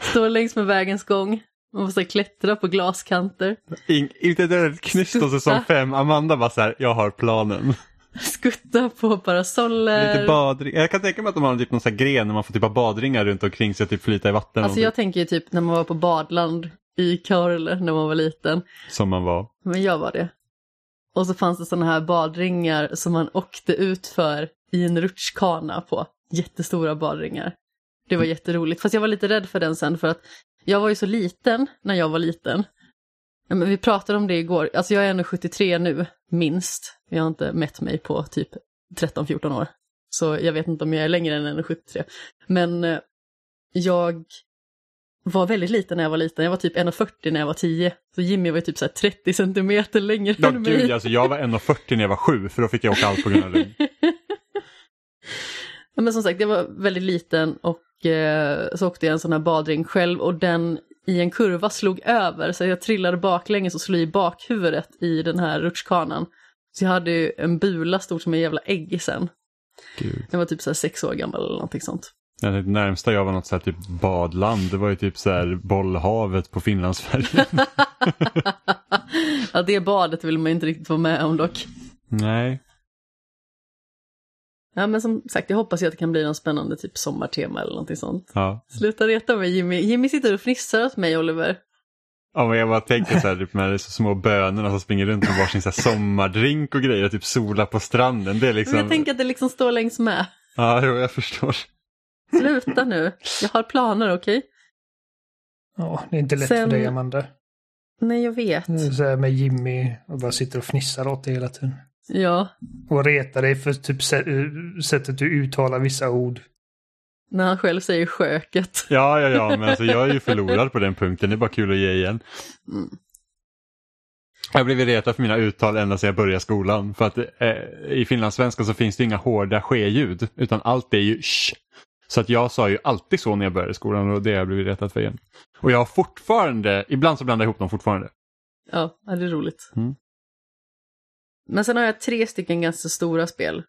Står längs med vägens gång. Man måste klättra på glaskanter. In, inte ett knyst och säsong fem. Amanda bara så här, jag har planen. Skutta på parasoller. Lite badring. Jag kan tänka mig att de har typ någon sån här gren när man får typ ha badringar runt omkring sig och typ flyta i vatten. Alltså jag tänker ju typ när man var på badland i Karle när man var liten. Som man var. Men jag var det. Och så fanns det sådana här badringar som man åkte ut för i en rutschkana på. Jättestora badringar. Det var jätteroligt. Fast jag var lite rädd för den sen för att jag var ju så liten när jag var liten. Ja, men vi pratade om det igår. Alltså jag är ändå 73 nu, minst. Jag har inte mätt mig på typ 13-14 år. Så jag vet inte om jag är längre än 1,73. Men eh, jag var väldigt liten när jag var liten. Jag var typ 1,40 när jag var 10. Så Jimmy var ju typ så här 30 centimeter längre Ja, än mig. gud, alltså, jag var 1,40 när jag var sju för då fick jag åka allt på grund av det. Ja, men som sagt, jag var väldigt liten och eh, så åkte jag en sån här badring själv och den i en kurva slog över så jag trillade baklänges och slog i bakhuvudet i den här rutschkanan. Så jag hade ju en bula stort som en jävla ägg sen. Gud. Jag var typ så här sex år gammal eller någonting sånt. Ja, Det närmsta jag var något så här typ badland, det var ju typ så här bollhavet på Finlandsfärjan. ja, det badet vill man inte riktigt vara med om dock. Nej. Ja, men som sagt, jag hoppas ju att det kan bli någon spännande typ sommartema eller någonting sånt. Ja. Sluta reta mig Jimmy. Jimmy sitter och fnissar åt mig Oliver. Ja, men jag bara tänker så här typ med så små bönorna som springer runt med varsin så här sommardrink och grejer typ sola på stranden. Det är liksom... Men jag tänker att det liksom står längs med. Ja, jo, jag förstår. Sluta nu. Jag har planer, okej? Ja, det är inte lätt Sen- för dig Amanda. Nej, jag vet. Så här med Jimmy och bara sitter och fnissar åt dig hela tiden. Ja, Och retar dig för typ sä- sättet du uttalar vissa ord. när han själv säger sköket. Ja, ja, ja, men alltså jag är ju förlorad på den punkten. Det är bara kul att ge igen. Mm. Jag har blivit retad för mina uttal ända sedan jag började skolan. För att eh, i finlandssvenska så finns det inga hårda ske-ljud, utan allt är ju sh. Så att jag sa ju alltid så när jag började skolan och det har jag blivit retad för igen. Och jag har fortfarande, ibland så blandar jag ihop dem fortfarande. Ja, ja, det är roligt. Mm. Men sen har jag tre stycken ganska stora spel.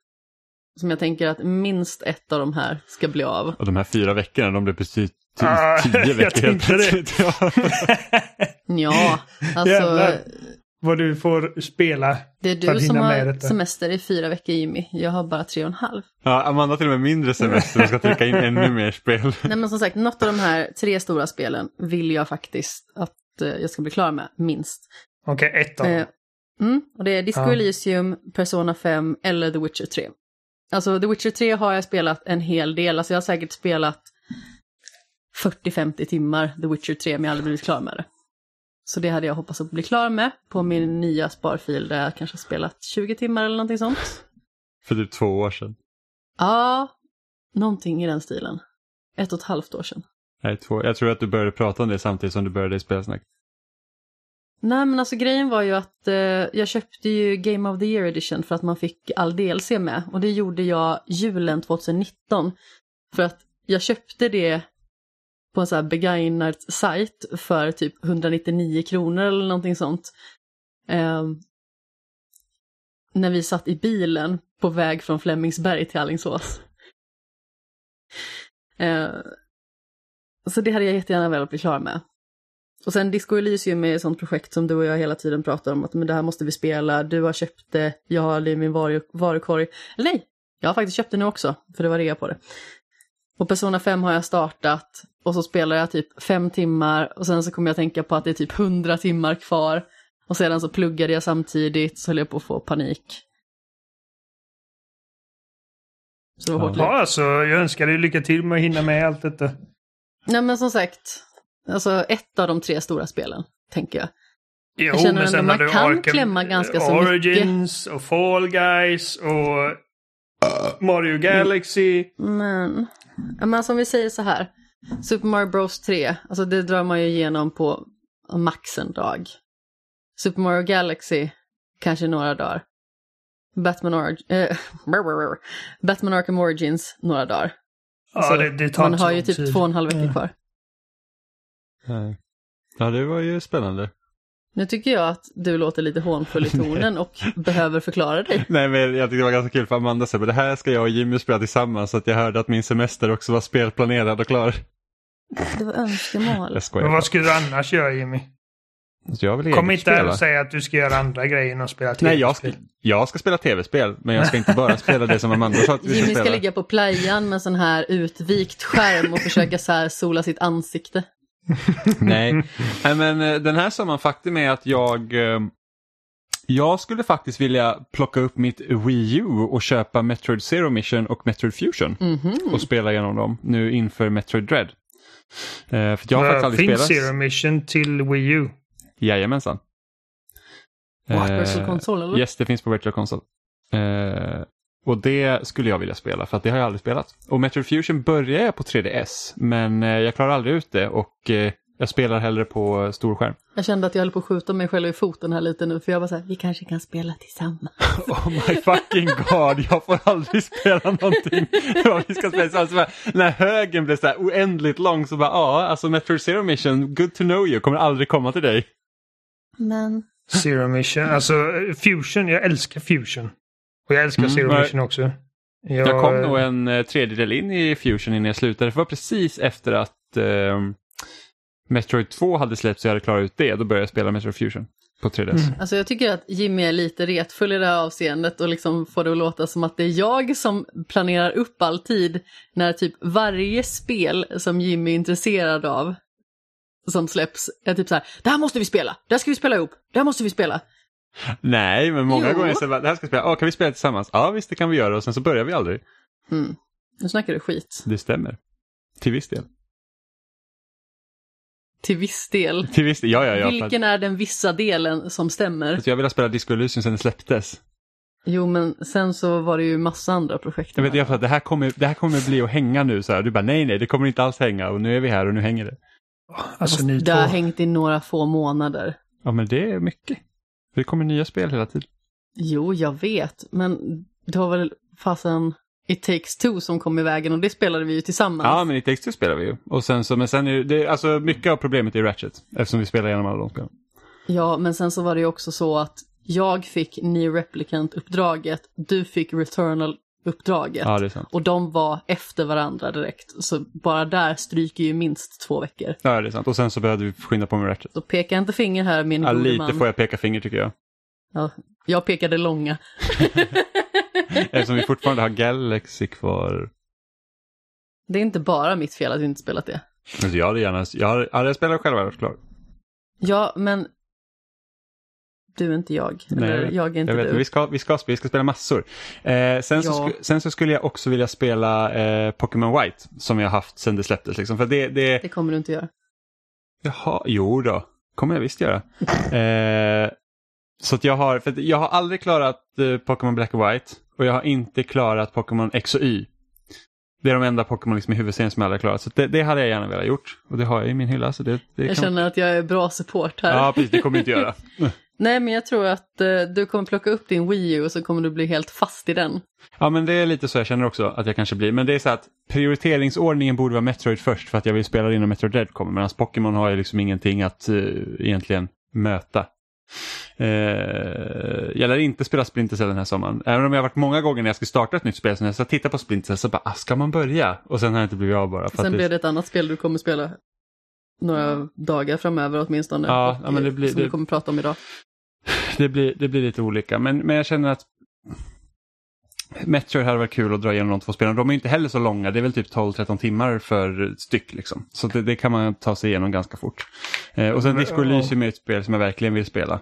som jag tänker att minst ett av de här ska bli av. Och de här fyra veckorna, de blev precis Ah, tio jag veckor helt plötsligt. Ja. Alltså Jävlar. Vad du får spela. det är du som har semester i fyra veckor Jimmy. Jag har bara tre och en halv. ja, Amanda har till och med mindre semester och ska trycka in ännu mer spel. Nej men som sagt, något av de här tre stora spelen vill jag faktiskt att eh, jag ska bli klar med, minst. Okej, ett av dem. Eh, mm, och det är Disco Ja. Elysium, Persona 5 eller The Witcher 3. Alltså The Witcher 3 har jag spelat en hel del, alltså jag har säkert spelat 40-50 timmar The Witcher 3 men jag har aldrig blivit klar med det. Så det hade jag hoppats att bli klar med på min nya sparfil där jag kanske har spelat 20 timmar eller någonting sånt. För typ två år sedan. Ja, någonting i den stilen. Ett och ett halvt år sedan. Nej, två. Jag tror att du började prata om det samtidigt som du började i spelsnack. Nej men alltså grejen var ju att eh, jag köpte ju Game of the Year Edition för att man fick all DLC med och det gjorde jag julen 2019. För att jag köpte det på en sån här begagnad sajt för typ 199 kronor eller någonting sånt. Eh, när vi satt i bilen på väg från Flemingsberg till Alingsås. Eh, så det hade jag jättegärna velat bli klar med. Och sen Disco Elysium är ett sånt projekt som du och jag hela tiden pratar om att men det här måste vi spela, du har köpt det, jag har det i min varu, varukorg. Eller nej, jag har faktiskt köpt det nu också, för det var rea på det. Och Persona 5 har jag startat och så spelar jag typ fem timmar och sen så kommer jag tänka på att det är typ 100 timmar kvar. Och sedan så pluggade jag samtidigt så höll jag på att få panik. Så det var hårt. Ja, alltså, jag önskar dig lycka till med att hinna med allt detta. Nej men som sagt, alltså ett av de tre stora spelen, tänker jag. Jo, känner men sen man kan Arkham klämma ganska så mycket. Origins och Fall Guys och Mario Galaxy. Men, men som vi säger så här, Super Mario Bros 3, alltså det drar man ju igenom på max en dag. Super Mario Galaxy, kanske några dagar. Batman, Orig eh, Batman Arkham Origins, några dagar. Ja, Alltså, det, det tar Man har ju typ tid. två och en halv vecka Mm. kvar. Nej. Ja, det var ju spännande. Nu tycker jag att du låter lite hånfull i tonen och behöver förklara dig. Nej, men jag tyckte det var ganska kul för Amanda sa, men det här ska jag och Jimmy spela tillsammans så att jag hörde att min semester också var spelplanerad och klar. Det var önskemål. Jag skojar. Men vad skulle du annars göra Jimmy? Jag vill Kom inte här och säga att du ska göra andra grejer än att spela Nej, jag ska, tv-spel. jag ska spela tv-spel, men jag ska inte bara spela det som Amanda sa att vi ska Jimmy ska spela. ligga på playan med sån här utvikt skärm och försöka så här sola sitt ansikte. Nej. Nej, men eh, den här sommaren faktum är att jag eh, jag skulle faktiskt vilja plocka upp mitt Wii U och köpa Metroid Zero Mission och Metroid Fusion Mhm. och spela igenom dem nu inför Metroid Dread. Eh, för jag har Vad faktiskt aldrig Finns spelat. Zero Mission till Wii U? Jajamensan. What, Eh, Virtual Console eller? Yes, det finns på Virtual Console. Eh, och det skulle jag vilja spela för att det har jag aldrig spelat. Och Metroid Fusion börjar jag på 3DS men eh, jag klarar aldrig ut det och eh, jag spelar hellre på storskärm. Jag kände att jag höll på att skjuta mig själv i foten här lite nu för jag var så här, vi kanske kan spela tillsammans. Oh my fucking god, jag får aldrig spela någonting. Ja, vi ska spela tillsammans. Så bara, när högen blev så här oändligt lång så bara ja, alltså Metroid Zero Mission, good to know you, kommer aldrig komma till dig. Men Zero Mission, alltså eh, Fusion, jag älskar Fusion. Och jag älskar Mm, Zero. Mission också. Jag, Jag kom nog en eh, tredjedel in i Fusion innan jag slutade. Det var precis efter att eh, Metroid 2 hade släppts och jag hade klarat ut det. Då började jag spela Metroid Fusion på 3DS. Mm. alltså jag tycker att Jimmy är lite retfull i det här avseendet och liksom får det att låta som att det är jag som planerar upp all tid när typ varje spel som Jimmy är intresserad av som släpps är typ så här, det här måste vi spela, det här ska vi spela ihop, det här måste vi spela. Nej, men många Jo. gånger så bara, det här ska vi spela. Ah, kan vi spela tillsammans? Ja, visst det kan vi göra och sen så börjar vi aldrig. Mm. Nu snackar du skit. Det stämmer. Till viss del. Till viss del. Till viss del, ja, ja, ja. Vilken är den vissa delen som stämmer? Alltså, jag ville spela Disco Elysium sen det släpptes. Jo, men sen så var det ju massa andra projekt. Jag vet jag att det här kommer, det här kommer bli att hänga nu så här. Du bara nej, nej, det kommer inte alls hänga och nu är vi här och nu hänger det. Alltså ni det två. har hängt i några få månader. Ja, men det är mycket. Det kommer nya spel hela tiden. Jo, jag vet, men det var väl fasen It takes two som kom i vägen och det spelade vi ju tillsammans. Ja, men i Takes Two spelar vi ju. Och sen så, men sen är det, alltså mycket av problemet är Ratchet. Eftersom vi spelar igenom alla de spelen. Ja, men sen så var det ju också så att jag fick New Replicant-uppdraget, du fick Returnal uppdraget. Ja. Och de var efter varandra direkt. Så bara där stryker ju minst två veckor. Ja, det är sant. Och sen så behövde vi skynda på med Ratchet. Så peka inte finger här min Ja, lite man. får jag peka finger tycker jag. Ja, jag pekade långa. Eftersom vi fortfarande har Galaxy kvar. Det är inte bara mitt fel att vi inte spelat det. Alltså jag hade gärna, jag hade, hade jag spelat själv hade jag. Ja, men du är inte jag. Nej, Eller jag är inte Jag vet, du. vi ska, vi ska, vi ska spela massor. Eh, sen, så Ja. sku, sen så skulle jag också vilja spela eh, Pokémon White som jag haft sen det släpptes. Liksom. För det, det, Det kommer du inte göra. Jaha, jo då. kommer jag visst göra. Eh, så att jag har, för jag har aldrig klarat eh, Pokémon Black och White och jag har inte klarat Pokémon X och Y. Det är de enda Pokémon liksom i huvudserien som jag aldrig har klarat. Så det, det hade jag gärna velat gjort. Och det har jag i min hylla. Så det, det Jag kan... känner att jag är bra support här. Ja, precis. Det kommer jag inte göra. Nej, men jag tror att eh, du kommer plocka upp din Wii U och så kommer du bli helt fast i den. Ja, men det är lite så jag känner också att jag kanske blir. Men det är så att prioriteringsordningen borde vara Metroid först för att jag vill spela det innan Metroid Dread kommer. Medan Pokémon har ju liksom ingenting att uh, egentligen möta. Uh, jag lär inte spela Splinter Cell den här sommaren. Även om jag har varit många gånger när jag ska starta ett nytt spel, så när jag ska titta på Splinter Cell så bara, ah, ska man börja? Och sen har jag inte blivit av bara. för Sen blir det ett annat spel du kommer spela några dagar framöver åtminstone. Ja, ja, men det blir- som det- vi kommer prata om idag. det, blir, det blir lite olika. Men, men jag känner att Metroid hade varit kul att dra igenom de två spelen. De är inte heller så långa, det är väl typ 12-13 timmar för styck. Liksom. Så det, det kan man ta sig igenom ganska fort. Eh, och sen Disco. Elysium är ett spel som jag verkligen vill spela.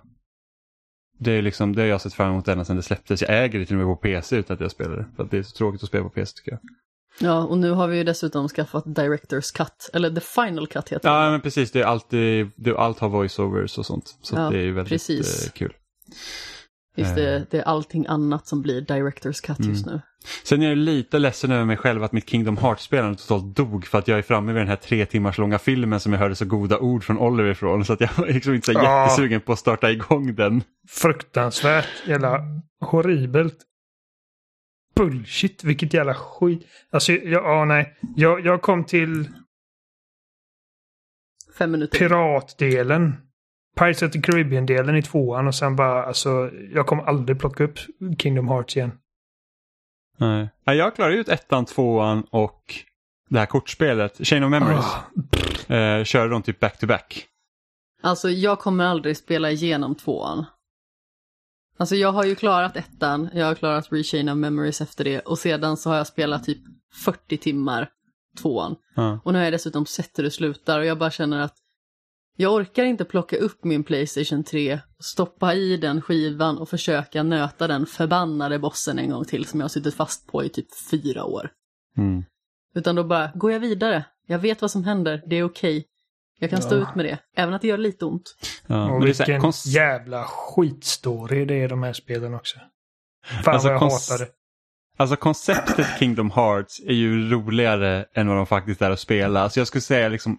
Det, är liksom, det har jag sett fram emot ända sedan det släpptes. Jag äger det till och med på PC utan att jag spelar det. För att det är så tråkigt att spela på PC tycker jag. Ja, och nu har vi ju dessutom skaffat Directors Cut, eller The Final Cut heter det. Ja men precis, det är alltid, det, allt har voiceovers och sånt. Så Ja, det är ju väldigt precis. eh, kul. Visst, det, det är allting annat som blir Directors Cut just Mm. nu. Sen är jag lite ledsen över mig själv att mitt Kingdom Hearts-spelande totalt dog för att jag är framme vid den här tre timmars långa filmen som jag hörde så goda ord från Oliver ifrån. Så att jag var liksom inte så Ja. jättesugen på att starta igång den. Fruktansvärt jävla horribelt. Bullshit, vilket jävla skit. Alltså, jag, ja, nej. Jag, jag kom till Fem minuter. piratdelen. Pirates of the Caribbean-delen i tvåan och sen bara, alltså, jag kommer aldrig plocka upp Kingdom Hearts igen. Nej. Ja, Jag klarade ut ettan, tvåan och det här kortspelet, Chain of Memories. Ah, Eh, körde de typ back-to-back. Alltså, jag kommer aldrig spela igenom tvåan. Alltså, jag har ju klarat ettan, jag har klarat Rechain of Memories efter det och sedan så har jag spelat typ 40 timmar tvåan. Ja. Och nu har jag dessutom sett hur det slutar och jag bara känner att jag orkar inte plocka upp min Playstation 3, stoppa i den skivan och försöka nöta den förbannade bossen en gång till som jag har suttit fast på i typ fyra år. Mm. Utan då bara går jag vidare. Jag vet vad som händer, det är okej. Jag kan stå Ja. ut med det, även att det gör lite ont. Ja. och Men det är så här, vilken konst- jävla skitstory det är de här spelen också. Fan Alltså, vad jag konst- hatar det. Alltså konceptet Kingdom Hearts är ju roligare än vad de faktiskt är att spela. Alltså jag skulle säga liksom,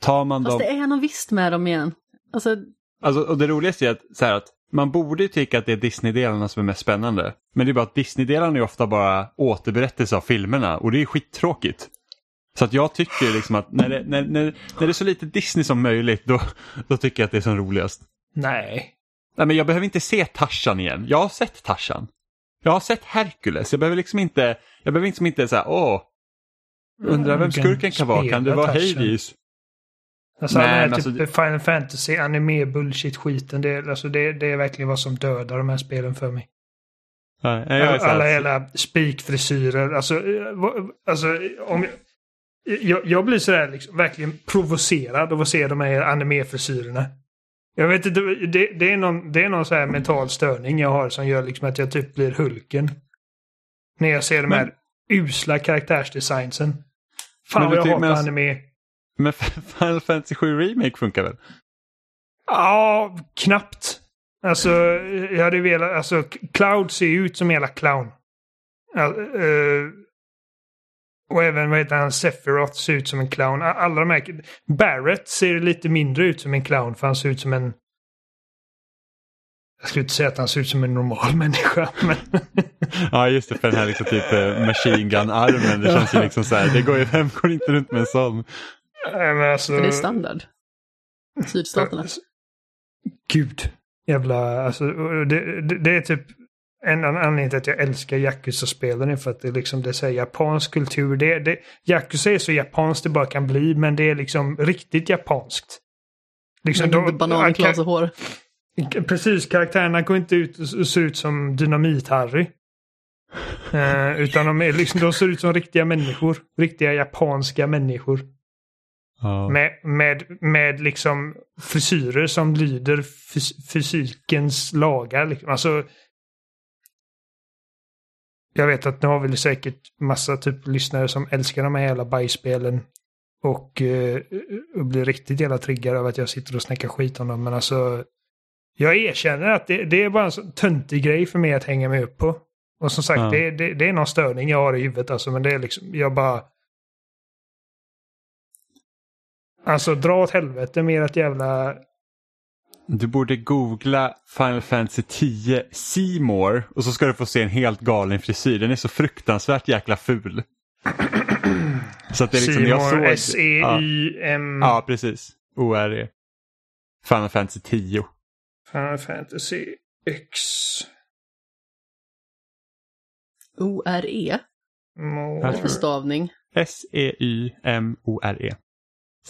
tar man Fast dem... det är något visst med dem igen. Alltså, Alltså, och det roligaste är att, så här, att man borde ju tycka att det är Disney-delarna som är mest spännande. Men det är bara att Disney-delarna är ofta bara återberättelse av filmerna och det är skittråkigt. Så att jag tycker liksom att när det, när, när, när det är så lite Disney som möjligt då, då tycker jag att det är som roligast. Nej. Nej men jag behöver inte se Tarzan igen. Jag har sett Tarzan. Jag har sett Hercules. Jag behöver liksom inte, jag behöver liksom inte säga åh, undrar vem skurken kan vara. Kan det vara. Hades? Alltså Nej, den här typ alltså Final Fantasy, anime, bullshit skiten. Det, är- alltså det, det är verkligen vad som dödar de här spelen för mig. Nej, Alla jävla spikfrisyrer. Alltså, eh, alltså om jag, jag, blir sådär liksom, verkligen provocerad av att se de här animefrisyrerna. Jag vet inte, det, det är någon, det är någon så här mental störning jag har som gör liksom att jag typ blir Hulken. När jag ser de Men- här usla karaktärsdesignsen. Fan vad jag tycker- hatar alltså- anime. Men Final Fantasy 7 Remake funkar väl? Ja, knappt. Alltså, jag hade velat... Alltså, Cloud ser ju ut som hela clown. Ja, eh, och även, vad heter han, Sephiroth ser ut som en clown. Alla de här... Barrett ser lite mindre ut som en clown, för han ser ut som en... Jag skulle inte säga att han ser ut som en normal människa, men... Ja just det, för den här liksom typ eh, machine gun-armen. Det känns ju liksom så här, det går ju, vem går inte runt med en sån? Nej, men alltså, för det är standard. Sydstaterna. Gud. Jävla, alltså, det, det, det är typ en anledning till att jag älskar Yakuza-spelen är för att det, liksom, det är japansk kultur. Det, det, Yakuza är så japanskt det bara kan bli, men det är liksom riktigt japanskt. Liksom, och hår. Precis, karaktärerna går inte ut och ser ut som Dynamit-Harry. Uh, utan de, är liksom, de ser ut som riktiga människor. Riktiga japanska människor. Oh. Med, med, med liksom frisyrer som lyder fys fysikens lagar. Liksom. Alltså, jag vet att nu har vi säkert massa typ lyssnare som älskar de här jävla bajsspelen. Och, uh, och blir riktigt jävla triggade av att jag sitter och snackar skit om dem. Men alltså, jag erkänner att det, det är bara en sån töntig grej för mig att hänga mig upp på. Och som sagt, ja. det, det, det, är någon störning jag har i huvudet alltså, men det är liksom, jag bara... Alltså dra åt helvete med ert jävla... Du borde googla Final Fantasy 10 Seymour och så ska du få se en helt galen frisyr. Den är så fruktansvärt jäkla ful. så att det är liksom, Seymour, jag såg... S-E-Y-M... Ja. ja, precis. O-R-E. Final Fantasy 10. Final Fantasy X. O-R-E? Vad för stavning? S-E-Y-M-O-R-E.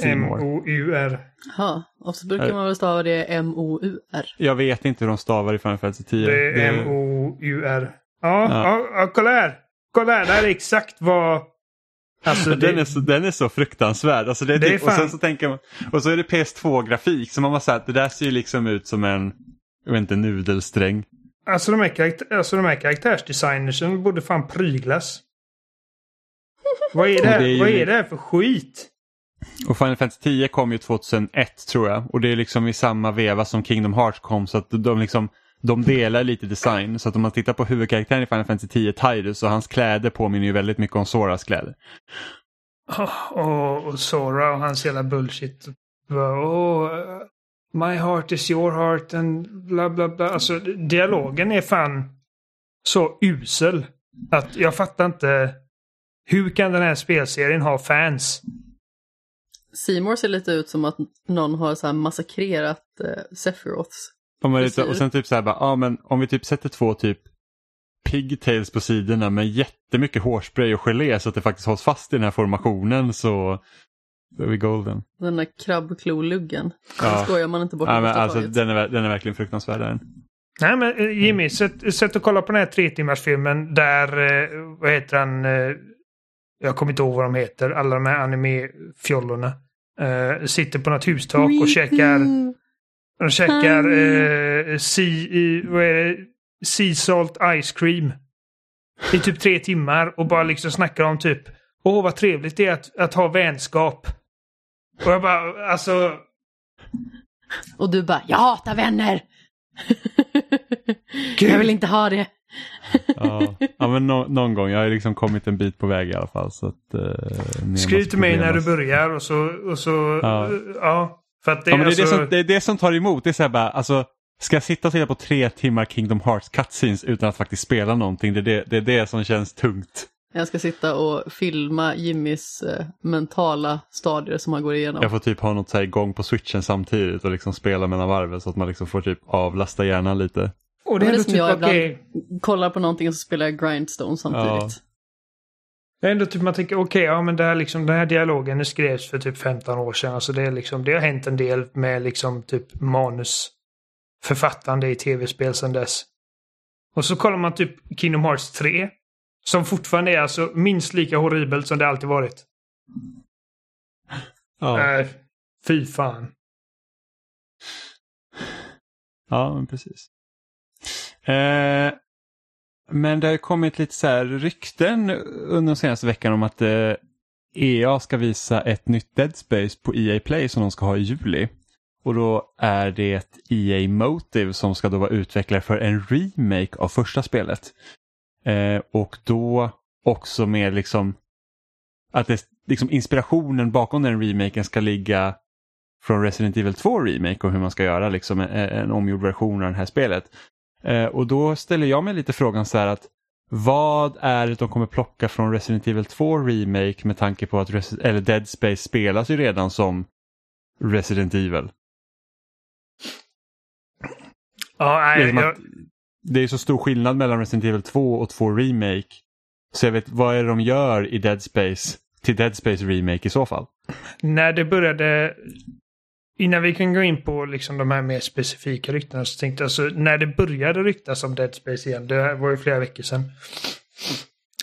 M-O-U-R. Ja, och så brukar man väl stava det M-O-U-R. Jag vet inte hur de stavar i Final Fantasy 10. Det är M-O-U-R. Ja, ja. ja, kolla här! Kolla här, det här är exakt vad... Alltså, det... den, är så, den är så fruktansvärd. Alltså det är det typ, är fan... och, sen så tänker man, och så är det PS2-grafik så man måste säga att det där ser liksom ut som en, jag vet inte, nudelsträng. Alltså de här, karaktär, alltså de här karaktärsdesignersen borde fan pryglas. vad, är det här, det är vad är det här för skit? Och Final Fantasy 10 kom ju 2001 tror jag. Och det är liksom i samma veva som Kingdom Hearts kom. Så att de liksom de delar lite design. Så att om man tittar på huvudkaraktären i Final Fantasy 10, Tidus, och hans kläder påminner ju väldigt mycket om Soras kläder. Oh, och, och Sora och hans hela bullshit. Oh, My heart is your heart and bla bla bla. Alltså dialogen är fan så usel. Att jag fattar inte. Hur kan den här spelserien ha fans? Seymour ser lite ut som att någon har så här massakrerat uh, Sephiroths. Lite, och sen typ så här bara, ja men om vi typ sätter två typ pigtails på sidorna med jättemycket hårspray och gelé så att det faktiskt hålls fast i den här formationen så är vi golden. Den där krabbkloluggen. Ja. Den skojar man inte bort. Ja, men alltså, den, är, den är verkligen fruktansvärd. Den. Nej men eh, Jimmy, sätt, sätt och kolla på den här tre timmars filmen där, eh, vad heter han, eh, jag kommer inte ihåg vad de heter, alla de här anime-fjollorna. Uh, sitter på något hustak och käkar, de käkar uh, sea, det? sea salt ice cream. I typ tre timmar och bara liksom snackar om typ Åh vad trevligt det är att, att ha vänskap. Och jag bara, alltså... Och du bara, jag hatar vänner! jag vill inte ha det. Ja. ja, men no någon gång. Jag har liksom kommit en bit på väg i alla fall. Så att, eh, Skriv till mig när du börjar och så... Och så ja. ja. För att det, ja, men det, är det, som, det är det som tar emot. Det är så här bara, alltså, ska jag sitta och titta på tre timmar Kingdom Hearts cutscenes utan att faktiskt spela någonting? Det är det, det, är det som känns tungt. Jag ska sitta och filma Jimmys eh, mentala stadier som han går igenom. Jag får typ ha något så här igång på switchen samtidigt och liksom spela mellan varven så att man liksom får typ avlasta hjärnan lite. Och det är, det är som typ jag ibland okay. kollar på någonting och så spelar jag Grindstone samtidigt. Ja. Det är ändå typ man tänker okej, okay, ja men det här liksom, den här dialogen skrevs för typ 15 år sedan. Alltså det, är liksom, det har hänt en del med liksom typ manusförfattande i tv-spel sedan dess. Och så kollar man typ Kingdom Hearts 3. Som fortfarande är alltså minst lika horribelt som det alltid varit. Ja. Äh, fy fan. Ja, men precis. Eh, men det har kommit lite så här rykten under den senaste veckan om att eh, EA ska visa ett nytt Dead Space på EA Play som de ska ha i juli. Och då är det EA Motive som ska då vara utvecklare för en remake av första spelet. Eh, och då också med liksom att det, liksom inspirationen bakom den remaken ska ligga från Resident Evil 2 Remake och hur man ska göra liksom en, en omgjord version av det här spelet. Eh, och då ställer jag mig lite frågan så här att vad är det de kommer plocka från Resident Evil 2 Remake med tanke på att Res eller Dead Space spelas ju redan som Resident Evil. Ja, nej, jag, det är så stor skillnad mellan Resident Evil 2 och 2 Remake. Så jag vet, vad är det de gör i Dead Space till Dead Space Remake i så fall? När det började... Innan vi kan gå in på liksom de här mer specifika ryktena så tänkte jag alltså när det började ryktas om Dead Space igen, det var ju flera veckor sedan.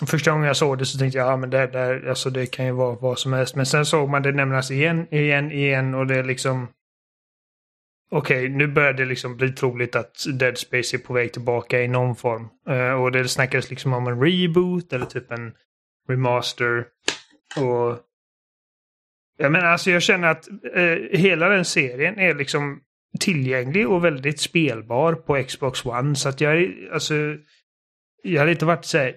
Första gången jag såg det så tänkte jag, ja men det, det, alltså det kan ju vara vad som helst. Men sen såg man det nämnas igen, igen, igen och det är liksom... Okej, okay, nu börjar det liksom bli troligt att Dead Space är på väg tillbaka i någon form. Uh, och det snackades liksom om en reboot eller typ en remaster. Och... Jag menar, alltså jag känner att uh, hela den serien är liksom tillgänglig och väldigt spelbar på Xbox One. Så att jag, alltså... Jag hade inte varit så här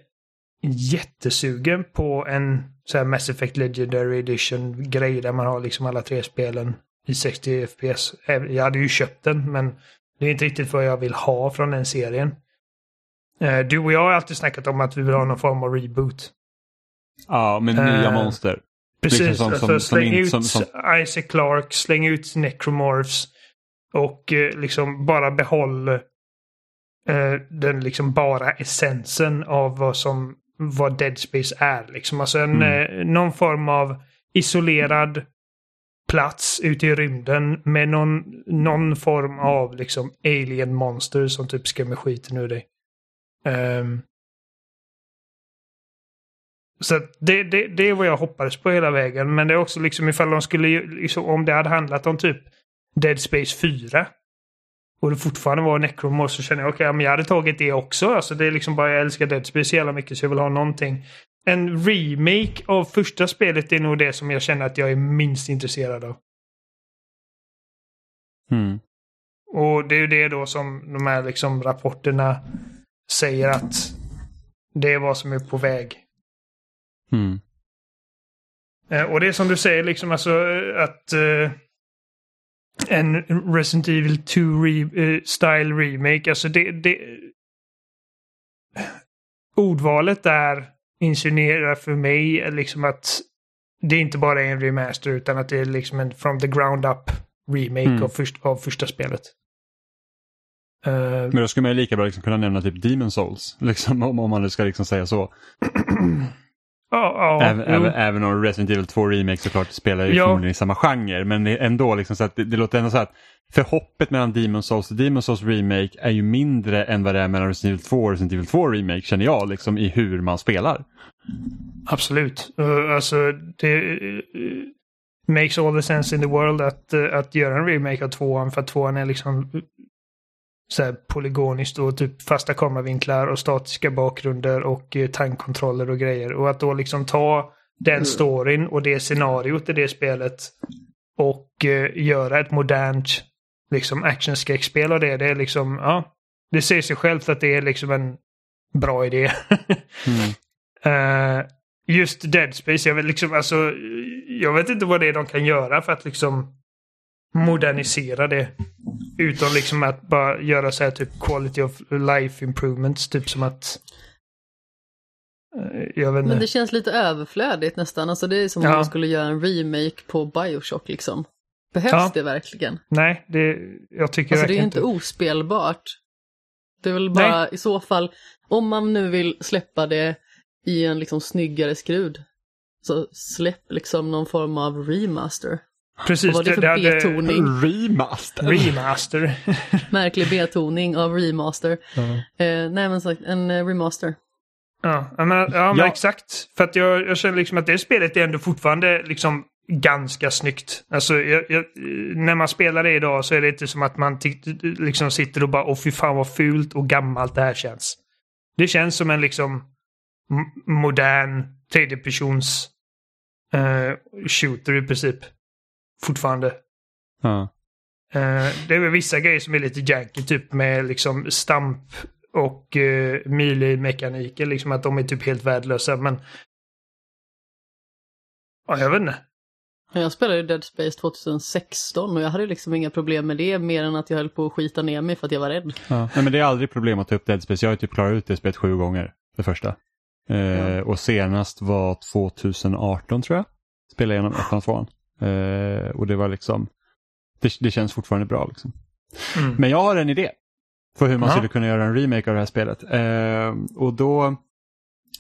jättesugen på en så här Mass Effect Legendary Edition grej där man har liksom alla tre spelen i 60 FPS. Jag hade ju köpt den men det är inte riktigt vad jag vill ha från den serien. Eh, du och jag har alltid snackat om att vi vill ha någon form av reboot. Ja, med nya uh, monster. Precis, liksom som, alltså, som, släng som, ut som, som, Isaac Clark, släng ut Necromorphs och uh, liksom bara behåll uh, den liksom bara essensen av vad som vad Dead Space är. Liksom. Alltså en, mm. eh, någon form av isolerad plats ute i rymden med någon, någon form av liksom alien monster som typ skrämmer skiten ur dig. Um, så det, det, det är vad jag hoppades på hela vägen. Men det är också liksom ifall de skulle, liksom, om det hade handlat om typ Dead Space 4 och det fortfarande var Necromorph så känner jag okej, okay, jag hade tagit det också. Alltså det är liksom bara jag älskar Dead Space så jävla mycket så jag vill ha någonting. En remake av första spelet är nog det som jag känner att jag är minst intresserad av. Mm. Och det är ju det då som de här liksom rapporterna säger att det är vad som är på väg. Mm. Och det är som du säger liksom alltså att uh, en Resident Evil 2 re uh, style remake. Alltså det, det... Ordvalet där insinuerar för mig liksom att det inte bara är en remaster utan att det är liksom en from the ground up remake mm. av, först, av första spelet. Uh, Men då skulle man ju lika bra liksom kunna nämna typ Demon Souls, liksom, om, om man nu ska liksom säga så. Ja, ja, även, även, även, om Resident Evil 2 Remake såklart spelar ju ja. förmodligen i samma genre. Men ändå, liksom så att det, det låter ändå så att förhoppet mellan Demon Souls och Demon Souls Remake är ju mindre än vad det är mellan Resident Evil 2 och Resident Evil 2 Remake känner jag, liksom i hur man spelar. Absolut. Uh, alltså, det uh, makes all the sense in the world att, uh, att göra en remake av tvåan för att tvåan är liksom så polygoniskt och typ fasta kameravinklar och statiska bakgrunder och eh, tankkontroller och grejer. Och att då liksom ta den mm. storyn och det scenariot i det spelet och eh, göra ett modernt liksom actionskräckspel av det. Det är liksom, ja, det säger sig självt att det är liksom en bra idé. mm. uh, just Dead Space, jag vet liksom, alltså, jag vet inte vad det är de kan göra för att liksom modernisera det. Utan liksom att bara göra så här typ quality of life improvements. Typ som att... Eh, jag vet inte. Men det känns lite överflödigt nästan. Alltså det är som ja. om man skulle göra en remake på Bioshock liksom. Behövs ja. det verkligen? Nej, det, jag tycker Alltså det är ju inte ospelbart. Det är väl bara Nej. i så fall, om man nu vill släppa det i en liksom snyggare skrud, så släpp liksom någon form av remaster. Precis. Vad var det för betoning? Remaster. Remaster. Märklig betoning av remaster. Mm. Eh, nej men sagt, en eh, remaster. Ja, men, ja, men ja. exakt. För att jag, jag känner liksom att det spelet är ändå fortfarande liksom ganska snyggt. Alltså, jag, jag, när man spelar det idag så är det inte som att man liksom sitter och bara åh fy fan vad fult och gammalt det här känns. Det känns som en liksom modern tredjepersons uh, shooter i princip fortfarande. Ja. Uh, det är väl vissa grejer som är lite janky, typ med liksom stamp och uh, melee-mekaniker, liksom att de är typ helt värdelösa, men... Ja, jag vet inte. Jag spelade Dead Space 2016 och jag hade liksom inga problem med det mer än att jag höll på att skita ner mig för att jag var rädd. Ja. Nej, men det är aldrig problem att ta upp Dead Space. Jag har typ klarat ut det spelet sju gånger, det första. Eh, ja. Och senast var 2018 tror jag. Spelade igenom ettan och tvåan. Eh, och det var liksom, det, det, känns fortfarande bra. Liksom. Mm. Men jag har en idé. För hur man Ja. skulle kunna göra en remake av det här spelet. Eh, och då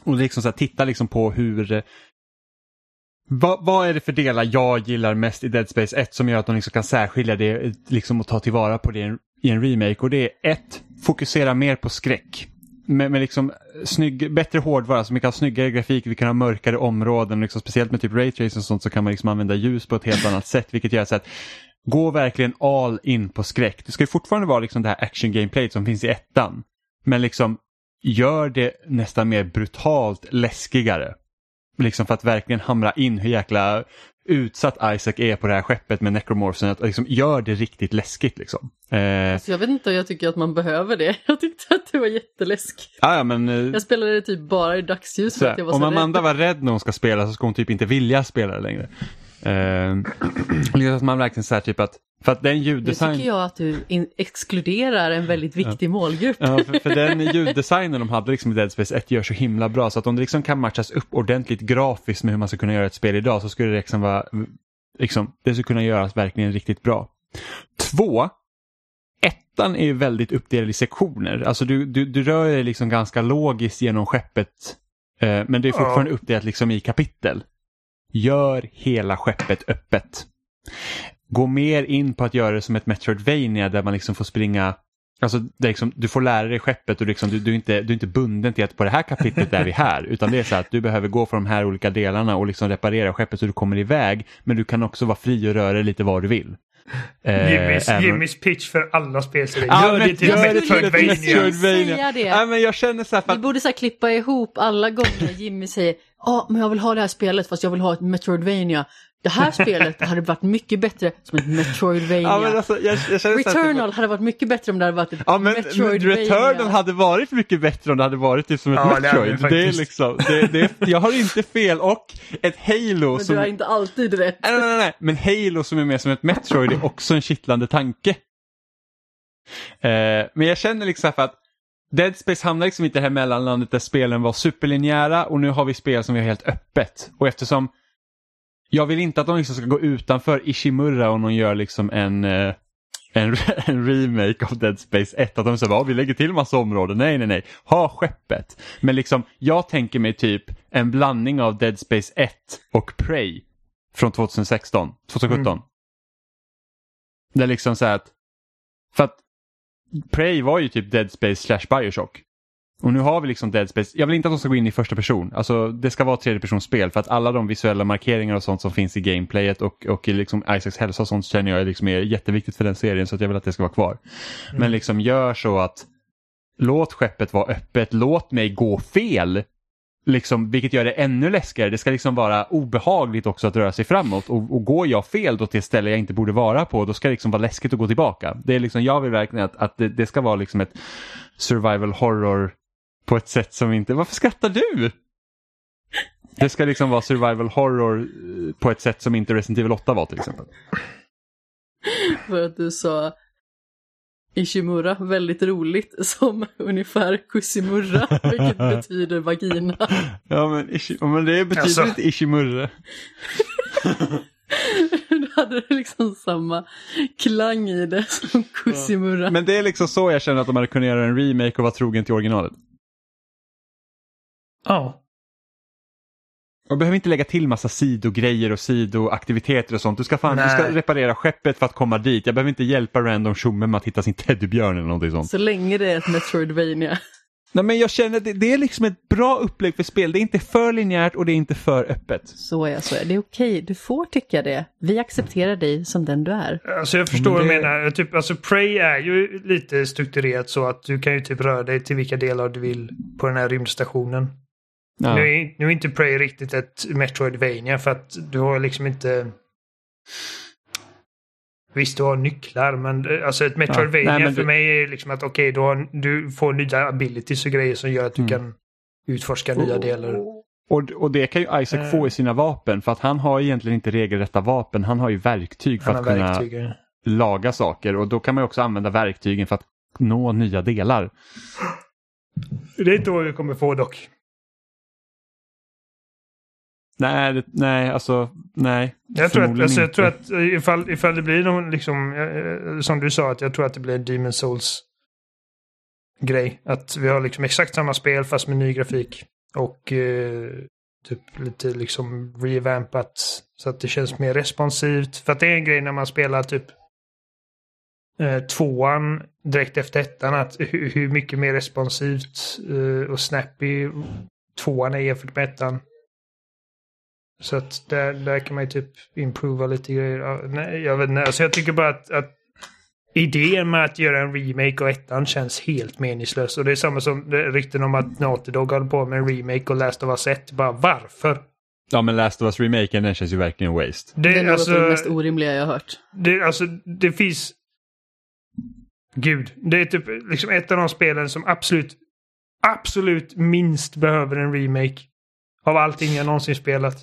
och liksom så här, titta liksom på hur vad, vad är det för delar jag gillar mest i Dead Space 1 som gör att de liksom kan särskilja det liksom, och ta tillvara på det i en, i en remake? Och det är ett, Fokusera mer på skräck. Med, med liksom snygg, bättre hårdvara, så vi kan ha snyggare grafik, vi kan ha mörkare områden, liksom, speciellt med typ raytracing och sånt så kan man liksom använda ljus på ett helt annat sätt vilket gör så att gå verkligen all in på skräck. Det ska ju fortfarande vara liksom det här action gameplayet som finns i ettan. Men liksom gör det nästan mer brutalt läskigare. Liksom för att verkligen hamra in hur jäkla utsatt Isaac är på det här skeppet med necromorphen. Att liksom gör det riktigt läskigt liksom. Eh, Så jag vet inte om jag tycker att man behöver det. Jag tyckte att det var jätteläskigt. ja, ja, men, eh, Jag spelade det typ bara i dagsljus för så att jag här, var om Amanda rädd. var rädd när hon ska spela så ska hon typ inte vilja spela det längre. Eh, liksom att man verkligen så här typ att, för att den Nu ljuddesign... tycker jag att du exkluderar en väldigt viktig målgrupp. Ja, för, för den ljuddesignen de hade liksom i Dead Space 1 gör så himla bra så att om det liksom kan matchas upp ordentligt grafiskt med hur man ska kunna göra ett spel idag så skulle det liksom vara, liksom, det skulle kunna göras verkligen riktigt bra. Två, ettan är ju väldigt uppdelad i sektioner. Alltså du, du, du rör dig liksom ganska logiskt genom skeppet eh, men det är fortfarande uppdelat liksom i kapitel. Gör hela skeppet öppet. Gå mer in på att göra det som ett Metroidvania där man liksom får springa Alltså, liksom, du får lära dig skeppet och liksom, du, du, är inte, du är inte bunden till att på det här kapitlet är vi här. Utan det är så att du behöver gå från de här olika delarna och liksom reparera skeppet så du kommer iväg. Men du kan också vara fri och röra dig lite var du vill. Eh, Jimmys, även- Jimmys pitch för alla spelserier. Ja, Gör det till Metroidvania. Metroidvania. Säga det. Ja, men jag känner så här för Vi borde så här klippa ihop alla gånger Jimmy säger ja men jag vill ha det här spelet fast jag vill ha ett Metroidvania. Det här spelet hade varit mycket bättre som ett Metroidvania. ja, men alltså, jag, jag här, typ Returnal hade varit mycket bättre om det hade varit ett Ja men Metroidvania. Returnal hade varit mycket bättre om det hade varit typ som ett Ja, Metroid. det Det, är liksom, det, det, jag har inte fel och ett Halo Men som... du har inte alltid rätt. Nej, nej, nej, nej, men Halo som är mer som ett Metroid är också en kittlande tanke. Eh, men jag känner liksom för att Dead Space hamnar liksom inte i det här mellanlandet där spelen var superlinjära och nu har vi spel som har helt öppet. Och eftersom jag vill inte att de liksom ska gå utanför Ishimura och någon gör liksom en, eh, en, en remake av Dead Space 1. Att de säger att vi lägger till massa områden. Nej, nej, nej. Ha skeppet. Men liksom, jag tänker mig typ en blandning av Dead Space 1 och Prey från 2016, 2017. Mm. Det är liksom så här att, för att Prey var ju typ Dead Space slash Bioshock. Och nu har vi liksom Dead Space. Jag vill inte att de ska gå in i första person. Alltså det ska vara tredjepersonsspel för att alla de visuella markeringar och sånt som finns i gameplayet och, och i liksom Isaacs hälsa och sånt känner jag liksom är jätteviktigt för den serien så att jag vill att det ska vara kvar. Men liksom gör så att låt skeppet vara öppet, låt mig gå fel. Liksom, vilket gör det ännu läskigare. Det ska liksom vara obehagligt också att röra sig framåt och, och går jag fel då till ett ställe jag inte borde vara på då ska det liksom vara läskigt att gå tillbaka. Det är liksom, jag vill verkligen att, att det, det ska vara liksom ett survival horror på ett sätt som inte... Varför skrattar du? Det ska liksom vara survival horror eh, på ett sätt som inte Resident Evil 8 var till exempel. För att du sa Ishimura väldigt roligt som ungefär Kusimurra, vilket betyder vagina. Ja men, Ishi, ja, men det betyder Alltså. inte Ishimurre. Du hade liksom samma klang i det som Kusimurra. Men det är liksom så jag känner att de hade kunnat göra en remake och vara trogen till originalet. Ja. Och behöver inte lägga till massa sidogrejer och sidoaktiviteter och sånt. Du ska, fan, du ska reparera skeppet för att komma dit. Jag behöver inte hjälpa random tjomme med att hitta sin teddybjörn eller någonting sånt. Så länge det är ett Metroidvania. Nej men jag känner att det, det är liksom ett bra upplägg för spel. Det är inte för linjärt och det är inte för öppet. Så är så är det. är okej, du får tycka det. Vi accepterar dig som den du är. Alltså jag förstår men vad du det- menar. Typ, alltså Prey är ju lite strukturerat så att du kan ju typ röra dig till vilka delar du vill på den här rymdstationen. Ja. Nu, är, nu är inte Prey riktigt ett Metroidvania för att du har liksom inte... Visst, du har nycklar, men eh, alltså ett Metroidvania Nej, men för du- mig är liksom att okej, du, har- du får nya abilities och grejer som gör att du Mm. kan utforska nya delar. Och, och det kan ju Isaac Eh. få i sina vapen för att han har egentligen inte regelrätta vapen. Han har ju verktyg för att kunna verktyg. laga saker och då kan man ju också använda verktygen för att nå nya delar. Det är inte vad vi kommer få dock. Nej, det, nej, alltså nej. Jag tror, att, alltså, jag tror att eh, ifall, ifall det blir någon, liksom, eh, som du sa, att jag tror att det blir en Demon Souls grej. Att vi har liksom exakt samma spel fast med ny grafik. Och eh, typ lite liksom revampat så att det känns mer responsivt. För att det är en grej när man spelar typ eh, tvåan direkt efter ettan. Att hur, hur mycket mer responsivt eh, och snappy tvåan är jämfört med ettan. Så att där, där kan man ju typ improva lite grejer. Ja, nej, jag vet inte, alltså jag tycker bara att, att idén med att göra en remake av ettan känns helt meningslös. Och det är samma som rykten om att Naughty Dog håller på med en remake och Last of Us 1. Bara varför? Ja men Last of Us-remaken den känns ju verkligen waste. Det, Det, är något alltså, av det mest orimliga jag har hört. det, alltså, det finns... Gud, det är typ liksom ett av de spelen som absolut, absolut minst behöver en remake. Av allting jag någonsin spelat.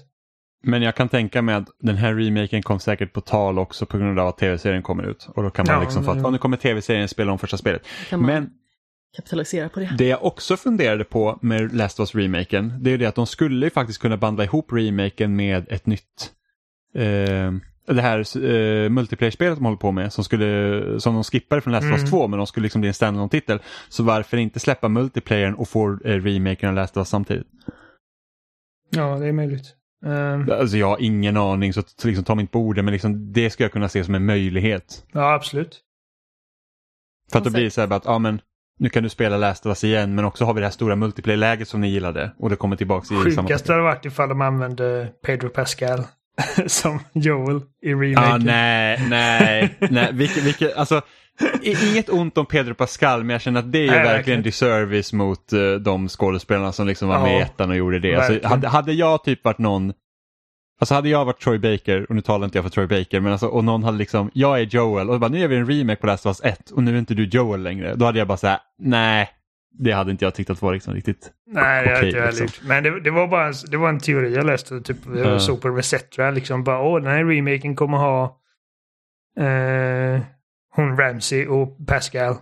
Men jag kan tänka mig att den här remaken kom säkert på tal också på grund av att tv-serien kommer ut. Och då kan man Ja, liksom "Ja, nu kommer tv-serien spela om första spelet. Kan man Men kapitalisera på det? det jag också funderade på med Last of Us-remaken, det är det att de skulle ju faktiskt kunna bandla ihop remaken med ett nytt eh, det här eh, multiplayer-spelet de håller på med som, skulle, som de skippade från Last of Us Mm. 2 men de skulle liksom bli en stand titel Så varför inte släppa multiplayern och få eh, remaken av Last of Us samtidigt? Ja, det är möjligt. Ehm, Alltså jag har ingen aning så liksom, ta mig inte på orden men liksom, det ska jag kunna se som en möjlighet. ja, absolut. För att då blir det så här att ja, men, nu kan du spela Last of Us igen men också har vi det här stora multiplayer-läget som ni gillade och det kommer tillbaka i samma Sjukast hade varit ifall de använde Pedro Pascal som Joel i remaken. Ja, nej, nej, nej. Vilket, vilket, alltså, inget ont om Pedro Pascal men jag känner att det är ju Nej, verkligen disservice mot uh, de skådespelarna som liksom var med i Ja, ettan och gjorde det. Alltså, hade, hade jag typ varit någon Alltså hade jag varit Troy Baker, och nu talar inte jag för Troy Baker, men alltså, och någon hade liksom, jag är Joel och bara nu gör vi en remake på Last of Us 1 och nu är inte du Joel längre. Då hade jag bara såhär, nej, det hade inte jag tyckt att var liksom riktigt. Nej, det inte jag liksom. Men det, det var bara en, det var en teori jag läste. Typ, jag Ja. såg på Resetra liksom. Bara, åh, den här remaken kommer ha eh, hon Ramsey och Pascal.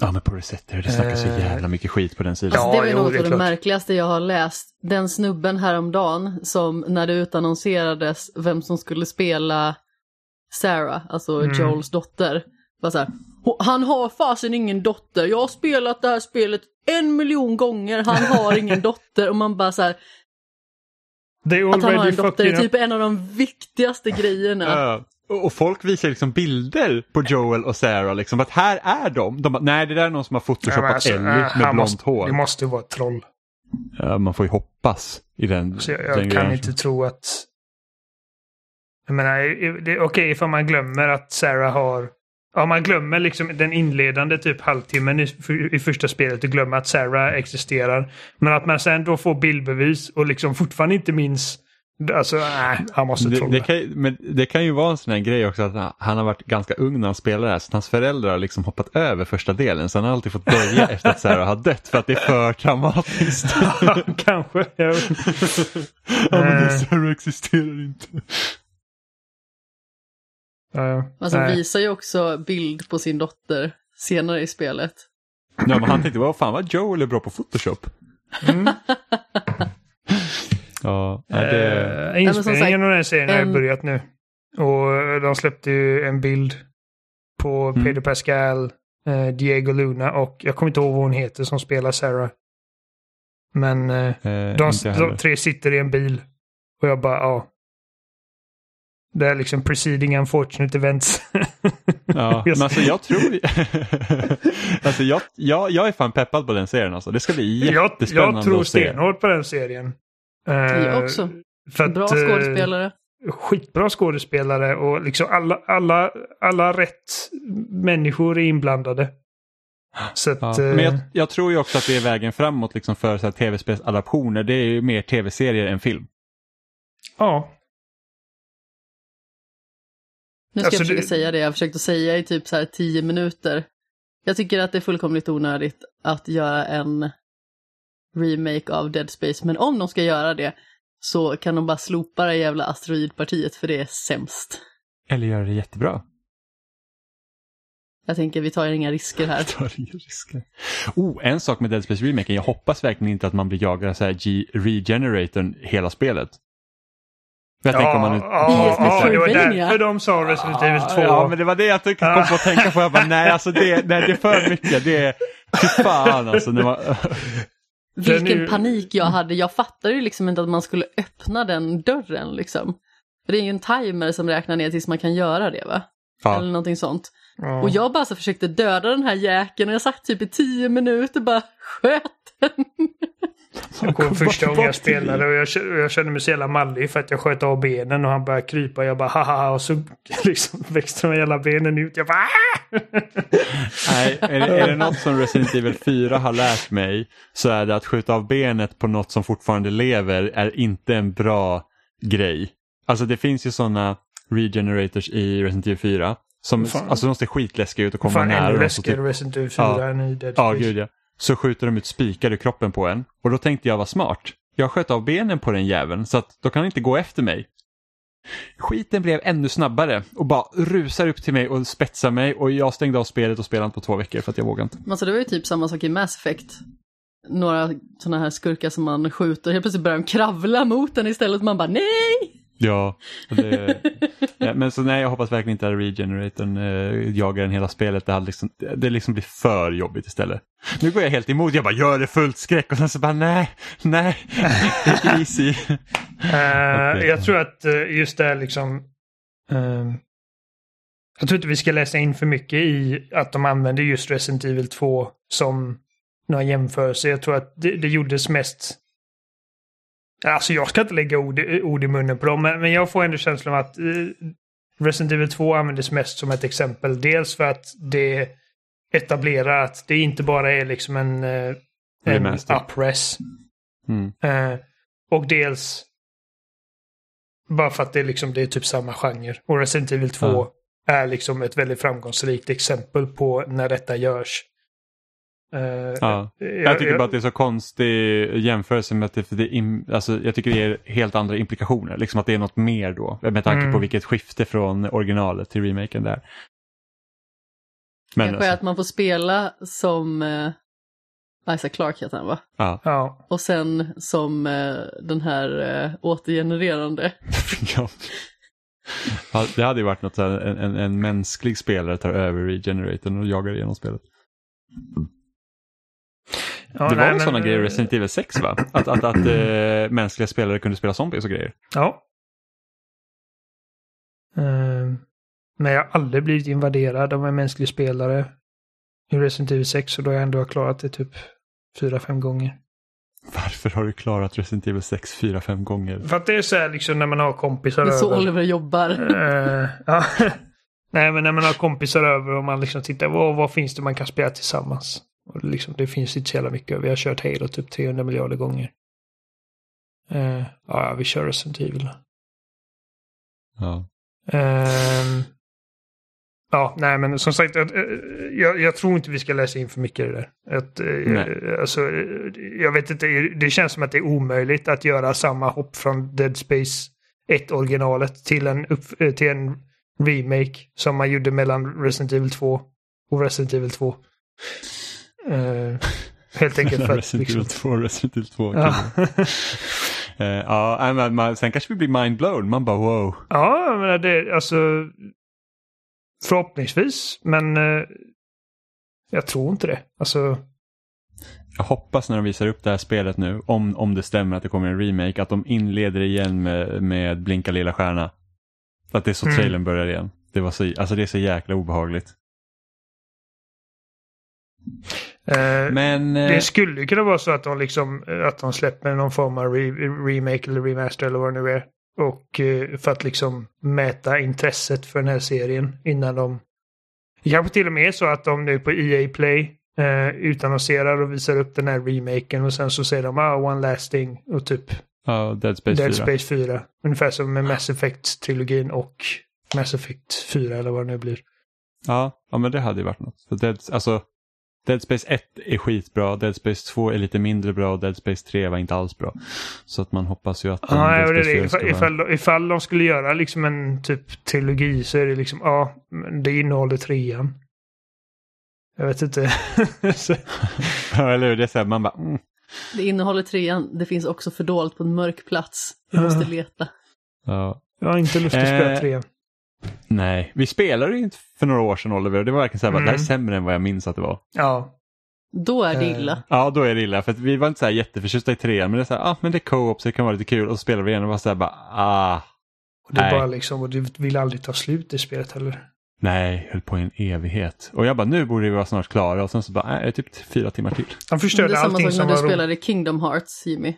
Ja men på Resetter, det snackas så Eh, jävla mycket skit på den sidan. Alltså, Ja, det var jo, något det är av det märkligaste jag har läst. Den snubben häromdagen som när det utannonserades vem som skulle spela Sarah, alltså Mm. Joels dotter, var så här, "Hå- han har fasen ingen dotter, jag har spelat det här spelet en miljon gånger, han har ingen dotter och man bara så här, They att han har en dotter är typ en av de viktigaste grejerna. Och folk visar liksom bilder på Joel och Sarah, liksom att här är de. de bara, nej, det där är någon som har Ja, photoshopat alltså, Ellie eh, med blont måste, hår. Det måste vara ett troll. Ja, man får ju hoppas i den, Så jag, den jag kan grejen. inte tro att... Jag menar, i- det är okej ifall man glömmer att Sarah har... Ja, man glömmer liksom den inledande typ halvtimmen i, i första spelet och glömmer att Sarah existerar. Men att man sen då får bildbevis och liksom fortfarande inte minns... Alltså, nej, han måste Det, trolla. det, kan, ju- men det kan ju vara en sån här grej också att han- han har varit ganska ung när han spelar det här så hans föräldrar har liksom hoppat över första delen så han har alltid fått börja efter att Sarah har dött för att det är för traumatiskt. Kanske. Jag, ja men det, Eh. Sarah existerar inte. ja. Alltså Nej. visar ju också bild på sin dotter senare i spelet. Ja, men han tänkte, vad fan vad Joel är bra på Photoshop. Mm. Ja, nej, det... Eh, som inspelningen av den serien har ju börjat nu. Och de släppte ju en bild på Mm. Pedro Pascal, eh, Diego Luna och jag kommer inte ihåg vad hon heter som spelar Sarah. Men eh, eh, de, jag de tre sitter i en bil. Och jag bara, ja. Det är liksom preceding unfortunate events. Ja, men alltså jag tror... alltså jag, jag, jag är fan peppad på den serien alltså. Det ska bli jag, jättespännande jag tror att se. stenhårt på den serien. Eh, Jag också. För att, Bra eh, skådespelare. skitbra skådespelare och liksom alla, alla, alla rätt människor är inblandade. Så att, Ja. eh, Men jag, jag tror ju också att det är vägen framåt liksom för tv-spelsadaptioner. Det är ju mer tv-serier än film. ja. Nu ska Alltså, jag försöka det- säga det jag försökte säga i typ så här tio minuter. Jag tycker att det är fullkomligt onödigt att göra en remake av Dead Space, men om de ska göra det så kan de bara slopa det jävla asteroidpartiet för det är sämst. Eller göra det jättebra. Jag tänker vi tar inga risker här. Tar inga risker. Oh, en sak med Dead Space Remaken. Jag hoppas verkligen inte att man blir jagad av så här G-regeneratorn hela spelet. Jag tänker om man nu... ja, ja, det var därför de sa Resident Evil 2. Ja, men det var det jag kom på att tänka på. Jag bara, nej, alltså det, nej, det är för mycket. Det är, Fy fan alltså. När man... Vilken ju- panik jag hade. Jag fattade ju liksom inte att man skulle öppna den dörren liksom. För det är ju en timer som räknar ner tills man kan göra det va? Eller ja. någonting sånt. Ja. Och jag bara så försökte döda den här jäkeln och jag satt typ i tio minuter bara sköt den. Jag kom första gången jag spelade och jag, jag kände mig så jävla mallig för att jag sköt av benen och han började krypa. Jag bara haha och så liksom växte de hela benen ut. Jag bara "Ah!" Nej, är, det- är det något som Resident Evil 4 har lärt mig så är det att skjuta av benet på något som fortfarande lever är inte en bra grej. Alltså det finns ju sådana regenerators i Resident Evil 4 som Fan. alltså, de ser skitläskiga ut och kommer Fan nära. ännu dem, så läskigare typ, Resident Evil 4 Ja. än i Dead ja, Space. gud ja. Så skjuter de ut spikar i kroppen på en. Och då tänkte jag vara smart. Jag sköt av benen på den jäveln så att då kan han inte gå efter mig. Skiten blev ännu snabbare och bara rusar upp till mig och spetsar mig och jag stängde av spelet och spelade inte på två veckor för att jag vågade inte. Alltså det var ju typ samma sak i Mass Effect. Några sådana här skurkar som man skjuter, helt plötsligt börjar de kravla mot den istället. Man bara nej! Ja, det, ja, men så nej, jag hoppas verkligen inte att regeneratorn eh, jagar den hela spelet. Det, hade liksom, det liksom blir för jobbigt istället. Nu går jag helt emot, jag bara gör det fullt skräck och sen så bara nej, nej, easy. Eh, Okej. Jag tror att eh, just det liksom... eh, jag tror inte vi ska läsa in för mycket i att de använder just Resident Evil 2 som några jämförelser. Jag tror att det, det gjordes mest... Alltså jag ska inte lägga ord, ord i munnen på dem, men, men jag får ändå känslan av att eh, Resident Evil 2 användes mest som ett exempel. Dels för att det etablerar att det inte bara är liksom en, eh, en upres. Mm. Eh, och dels bara för att det är, liksom, det är typ samma genre. Och Resident Evil 2 Ja. är liksom ett väldigt framgångsrikt exempel på när detta görs. Eh, Ja. Jag tycker bara att det är så konstig jämförelse med att det, för det im, alltså, jag tycker det är helt andra implikationer. Liksom att det är något mer då. Med tanke på Mm. vilket skifte från originalet till remaken där. Men Kanske alltså, att man får spela som eh, Isaac Clark heter han va? ja. Ja, Och sen som eh, den här eh, återgenererande. ja. Ja, det hade ju varit något så här, en, en, en mänsklig spelare tar över regeneratorn och jagar igenom spelet. Ja det var nej, väl men, sådana grejer i eh, Resident Evil 6 va? Att, att, att eh, mänskliga spelare kunde spela zombies och grejer. Ja. Eh, men jag har aldrig blivit invaderad av en mänsklig spelare i Resident Evil 6 och då har jag ändå klarat det typ 4-5 gånger. Varför har du klarat Resident Evil 6 fyra fem gånger? För att det är så här liksom när man har kompisar Det är så över. Oliver jobbar. Ja. Nej, men när man har kompisar över och man liksom tittar, vad, vad finns det man kan spela tillsammans? Och liksom, det finns inte så jävla mycket. Vi har kört Halo typ 300 miljarder gånger. Eh, ja, vi kör Resident Evil. Ja. Ehm, ja, nej men som sagt, jag, jag tror inte vi ska läsa in för mycket i det där. Att, Nej. alltså, jag vet inte, det känns som att det är omöjligt att göra samma hopp från Dead Space 1-originalet till en, upp, eh, till en remake som man gjorde mellan Resident Evil 2 och Resident Evil 2. Eh, helt enkelt för att... Resident Liksom, Evil 2 Resident Evil 2. ja. Eh, ja, men man, sen kanske vi blir mindblown. Man bara wow. ja, menar det, alltså... Förhoppningsvis, men eh, jag tror inte det. Alltså, Jag hoppas när de visar upp det här spelet nu, om, om det stämmer att det kommer en remake, att de inleder igen med, med Blinka lilla stjärna. Att det är så Mm. trailern börjar igen. Det, var så, alltså det är så jäkla obehagligt. Eh, Men... eh, Det skulle kunna vara så att de liksom att de släpper någon form av re remake eller remaster eller vad det nu är. Och eh, för att liksom mäta intresset för den här serien innan de... Det kanske till och med är så att de nu på EA Play eh, utannonserar och visar upp den här remaken och sen så säger de ah, one last thing och typ ja, Dead Space Dead 4. Space 4. Ungefär som med Mass Effect-trilogin och Mass Effect 4 eller vad det nu blir. Ja, ja, men det hade ju varit något. För Dead, alltså, Dead Space 1 är skitbra, Dead Space 2 är lite mindre bra och Dead Space 3 var inte alls bra. Så att man hoppas ju att Ja, Dead Space det. 4 ska Ifall, vara... ifall, ifall de skulle göra liksom en typ trilogi så är det liksom, ja, men det innehåller trean. Jag vet inte. Så- Ja, eller hur? Det är så här, man bara... Mm. Det innehåller trean, det finns också fördolt på en mörk plats. Vi måste leta. Ja. jag har inte lust att spela Eh, trean. Nej, vi spelade ju inte för några år sedan Oliver det var verkligen så här, bara, det här är Mm. sämre än vad jag minns att det var. Ja. Då är det Eh, illa. Ja, då är det illa. För att vi var inte så här jätteförtjusta i trean, men det är så här, ah, men det är co-op så det kan vara lite kul. Och så spelar vi igen och bara så här, bara, ah, Och det är Nej. bara liksom, och det vill aldrig ta slut i spelet heller. nej, höll på i en evighet. Och jag bara, nu borde vi vara snart klara. Och sen så bara, nej, det är typ fyra timmar till. Han Men det förstörde är samma allting sak som när var du spelade Kingdom Hearts, Jimmy.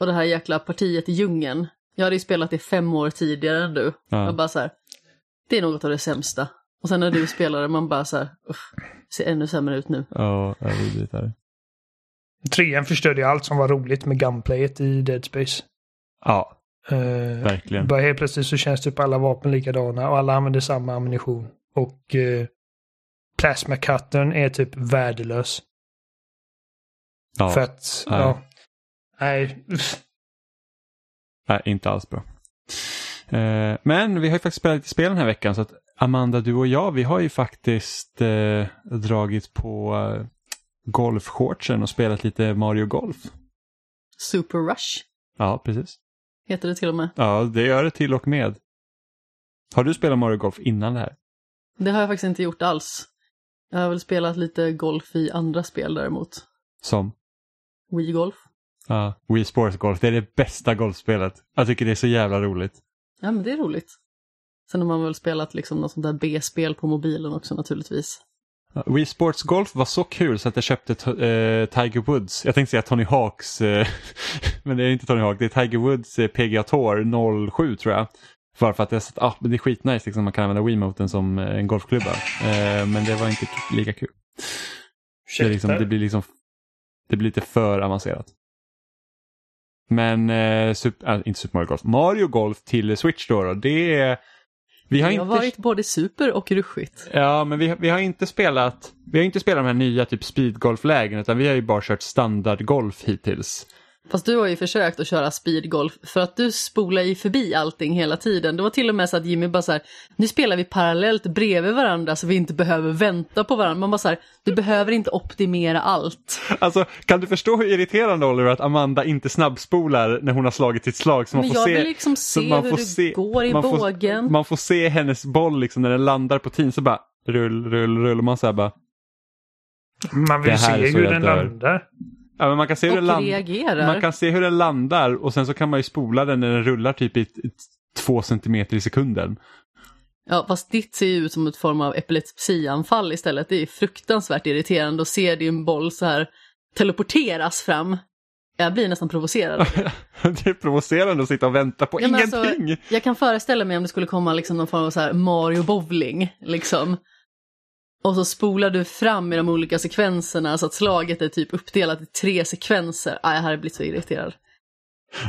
Och det här jäkla partiet i djungeln. Jag hade ju spelat det fem år tidigare än du. Ja. Jag bara så här, det är något av det sämsta. Och sen när du spelade, man bara så här, ser ännu sämre ut nu. Ja, jag är vidrigt där. Trean förstörde ju allt som var roligt med gunplayet i Dead Space. Ja, Uh, verkligen. bara helt plötsligt så känns typ alla vapen likadana och alla använder samma ammunition. Och uh, Plasma Cuttern är typ värdelös. Ja, För att, Nej. ja. Nej. Nej, inte alls bra. Eh, men vi har ju faktiskt spelat lite spel den här veckan så att Amanda, du och jag, vi har ju faktiskt eh, dragit på eh, golfshortsen och spelat lite Mario Golf. Super Rush Ja, precis. heter det till och med. Ja, det gör det till och med. Har du spelat Mario Golf innan det här? Det har jag faktiskt inte gjort alls. Jag har väl spelat lite golf i andra spel däremot. Som? Wii Golf. Ja, Wii Sports Golf. Det är det bästa golfspelet. Jag tycker det är så jävla roligt. Ja, men det är roligt. Sen har man väl spelat liksom något sånt där B-spel på mobilen också naturligtvis. Ja, Wii Sports Golf var så kul så att jag köpte eh, Tiger Woods. Jag tänkte säga Tony Hawks, eh, men det är inte Tony Hawk. Det är Tiger Woods eh, PGA Tour 07 tror jag. Bara för att jag sett, ah, men det är skitnice liksom, man kan använda Wiimoten som eh, en golfklubba. Eh, men det var inte lika kul. Det, är liksom, det blir liksom det blir lite för avancerat. Men eh, super, äh, inte Super Mario Golf, Mario Golf till Switch då, då det är... Vi har det inte... har varit både super och ruschigt. Ja, men vi, vi har inte spelat Vi har inte spelat de här nya typ speedgolflägen utan vi har ju bara kört standardgolf hittills. Fast du har ju försökt att köra speedgolf för att du spolar ju förbi allting hela tiden. Det var till och med så att Jimmy bara så här, nu spelar vi parallellt bredvid varandra så vi inte behöver vänta på varandra. Man bara så här, du behöver inte optimera allt. Alltså, kan du förstå hur irriterande Oliver att Amanda inte snabbspolar när hon har slagit sitt slag? Så man Men får jag se, vill liksom så se man hur får det se- går i man får- bågen. Man får se hennes boll liksom när den landar på tin så bara rull, rull, rull och man säger bara Man vill här se så hur den dör. landar. Ja, men man kan se hur Och den reagerar. Man kan se hur den landar och sen så kan man ju spola den när den rullar typ i t- två centimeter i sekunden. Ja, fast ditt ser ju ut som ett form av epilepsianfall istället. Det är fruktansvärt irriterande att se din boll så här teleporteras fram. Jag blir nästan provocerad. det är provocerande att sitta och vänta på Ja, alltså, ingenting. jag kan föreställa mig om det skulle komma liksom någon form av så här Mario bowling, liksom. Och så spolar du fram i de olika sekvenserna så att slaget är typ uppdelat i tre sekvenser. Ah, jag hade blivit så irriterad.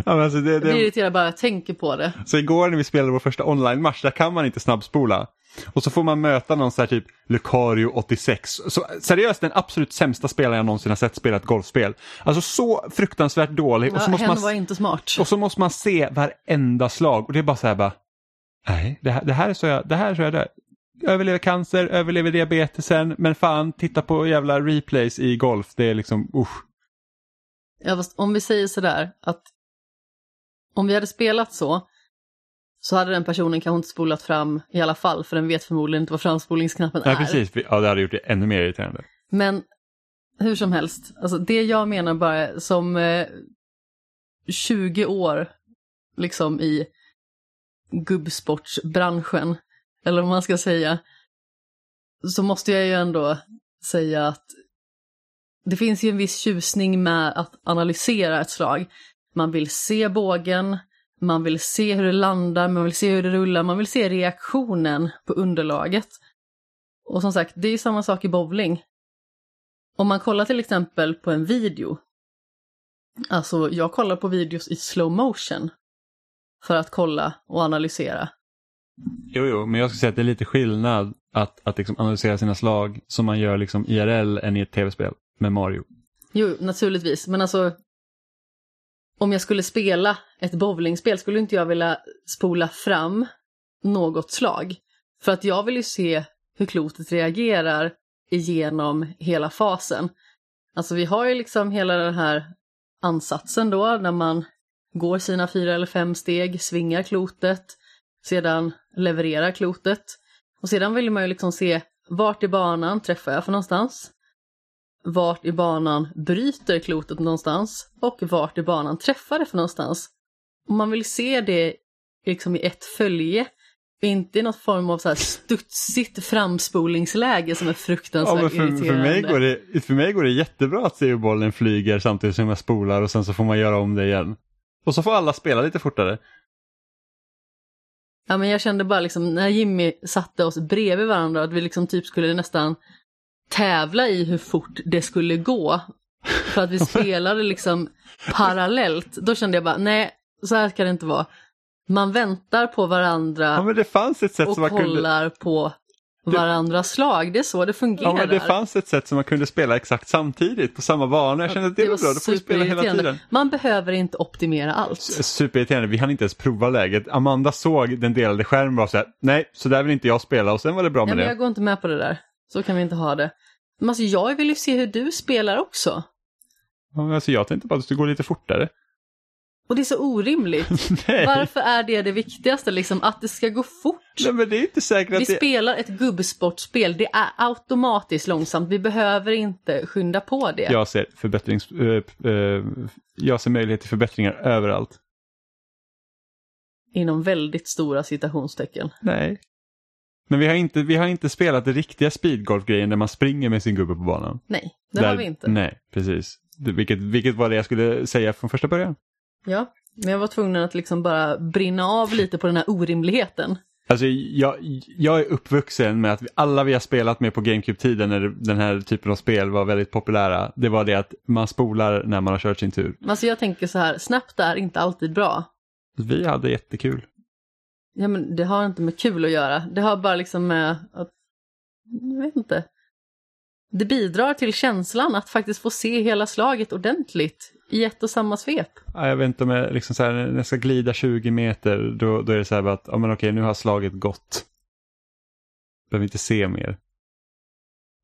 Ja, alltså det, Jag blir det... irriterad bara jag tänker på det. Så igår när vi spelade vår första online-match, där kan man inte snabbspola. Och så får man möta någon så här typ Lucario 86. Så, seriöst den absolut sämsta spelaren jag någonsin har sett spela ett golfspel. Alltså så fruktansvärt dålig. och, så Ja, måste man, var inte smart. och så måste man se varenda slag. Och det är bara så här bara, nej, det här, det här är så jag, det här är så jag dör. Överlever cancer, överlever diabetesen, men fan, titta på jävla replays i golf. Det är liksom, usch. Ja, fast om vi säger sådär att om vi hade spelat så så hade den personen kanske inte spolat fram i alla fall för den vet förmodligen inte vad framspolningsknappen Nej, är. precis. Ja, det hade gjort det ännu mer irriterande. Men hur som helst, alltså det jag menar bara som eh, 20 år liksom i gubbsportsbranschen, eller vad man ska säga, så måste jag ju ändå säga att det finns ju en viss tjusning med att analysera ett slag. Man vill se bågen, man vill se hur det landar, man vill se hur det rullar, man vill se reaktionen på underlaget. Och som sagt, det är ju samma sak i bowling. Om man kollar till exempel på en video, alltså jag kollar på videos i slow motion för att kolla och analysera. Jo, jo, men jag skulle säga att det är lite skillnad att, att liksom analysera sina slag som man gör liksom IRL än i ett tv-spel med Mario. Jo, naturligtvis, men alltså om jag skulle spela ett bowlingspel skulle inte jag vilja spola fram något slag. För att jag vill ju se hur klotet reagerar igenom hela fasen. Alltså vi har ju liksom hela den här ansatsen då när man går sina fyra eller fem steg, svingar klotet, sedan levererar klotet. Och sedan vill man ju liksom se vart i banan träffar jag för någonstans? vart i banan bryter klotet någonstans och vart i banan träffar det för någonstans. Och man vill se det liksom i ett följe, inte i något form av så här studsigt framspolningsläge som är fruktansvärt Ja, för, irriterande. för, mig går det, för mig går det jättebra att se hur bollen flyger samtidigt som jag spolar och sen så får man göra om det igen. Och så får alla spela lite fortare. Ja, men jag kände bara liksom när Jimmy satte oss bredvid varandra att vi liksom typ skulle nästan tävla i hur fort det skulle gå. För att vi spelade liksom parallellt. Då kände jag bara, nej, så här ska det inte vara. Man väntar på varandra Ja och man kunde... kollar på varandras slag. Det är så det fungerar. Ja men det fanns ett sätt som man kunde spela exakt samtidigt på samma bana. Jag kände att det, var bra, då får vi spela hela tiden. Man behöver inte optimera allt. Superirriterande, vi hann inte ens prova läget. Amanda såg den delade skärmen och var så här, nej så där vill inte jag spela och sen var det bra med men det. jag går inte med på det där. Så kan vi inte ha det. Men alltså, jag vill ju se hur du spelar också. Ja, Alltså, jag tänkte bara att det skulle gå lite fortare. Och det är så orimligt. Varför är det det viktigaste, liksom, att det ska gå fort? nej men det är inte säkert Vi att det... spelar ett gubbsportspel, det är automatiskt långsamt, vi behöver inte skynda på det. Jag ser förbättrings... eh, eh, jag ser möjlighet till förbättringar överallt. Inom väldigt stora citationstecken. Nej. Men vi har inte, vi har inte spelat det riktiga speedgolf-grejen där man springer med sin gubbe på banan. Nej, det där, har vi inte. Nej, precis. Vilket, vilket var det jag skulle säga från första början. Ja, men jag var tvungen att liksom bara brinna av lite på den här orimligheten. Alltså jag, jag är uppvuxen med att alla vi har spelat med på GameCube-tiden när den här typen av spel var väldigt populära. Det var det att man spolar när man har kört sin tur. Alltså jag tänker så här, snabbt är inte alltid bra. Vi hade jättekul. Ja men det har inte med kul att göra. Det har bara liksom med att, jag vet inte. Det bidrar till känslan att faktiskt få se hela slaget ordentligt i ett och samma svep. Ja, Jag vet inte om jag, liksom så här, när jag ska glida 20 meter då, då är det så här att ja, men okej, nu har slaget gått. Behöver inte se mer.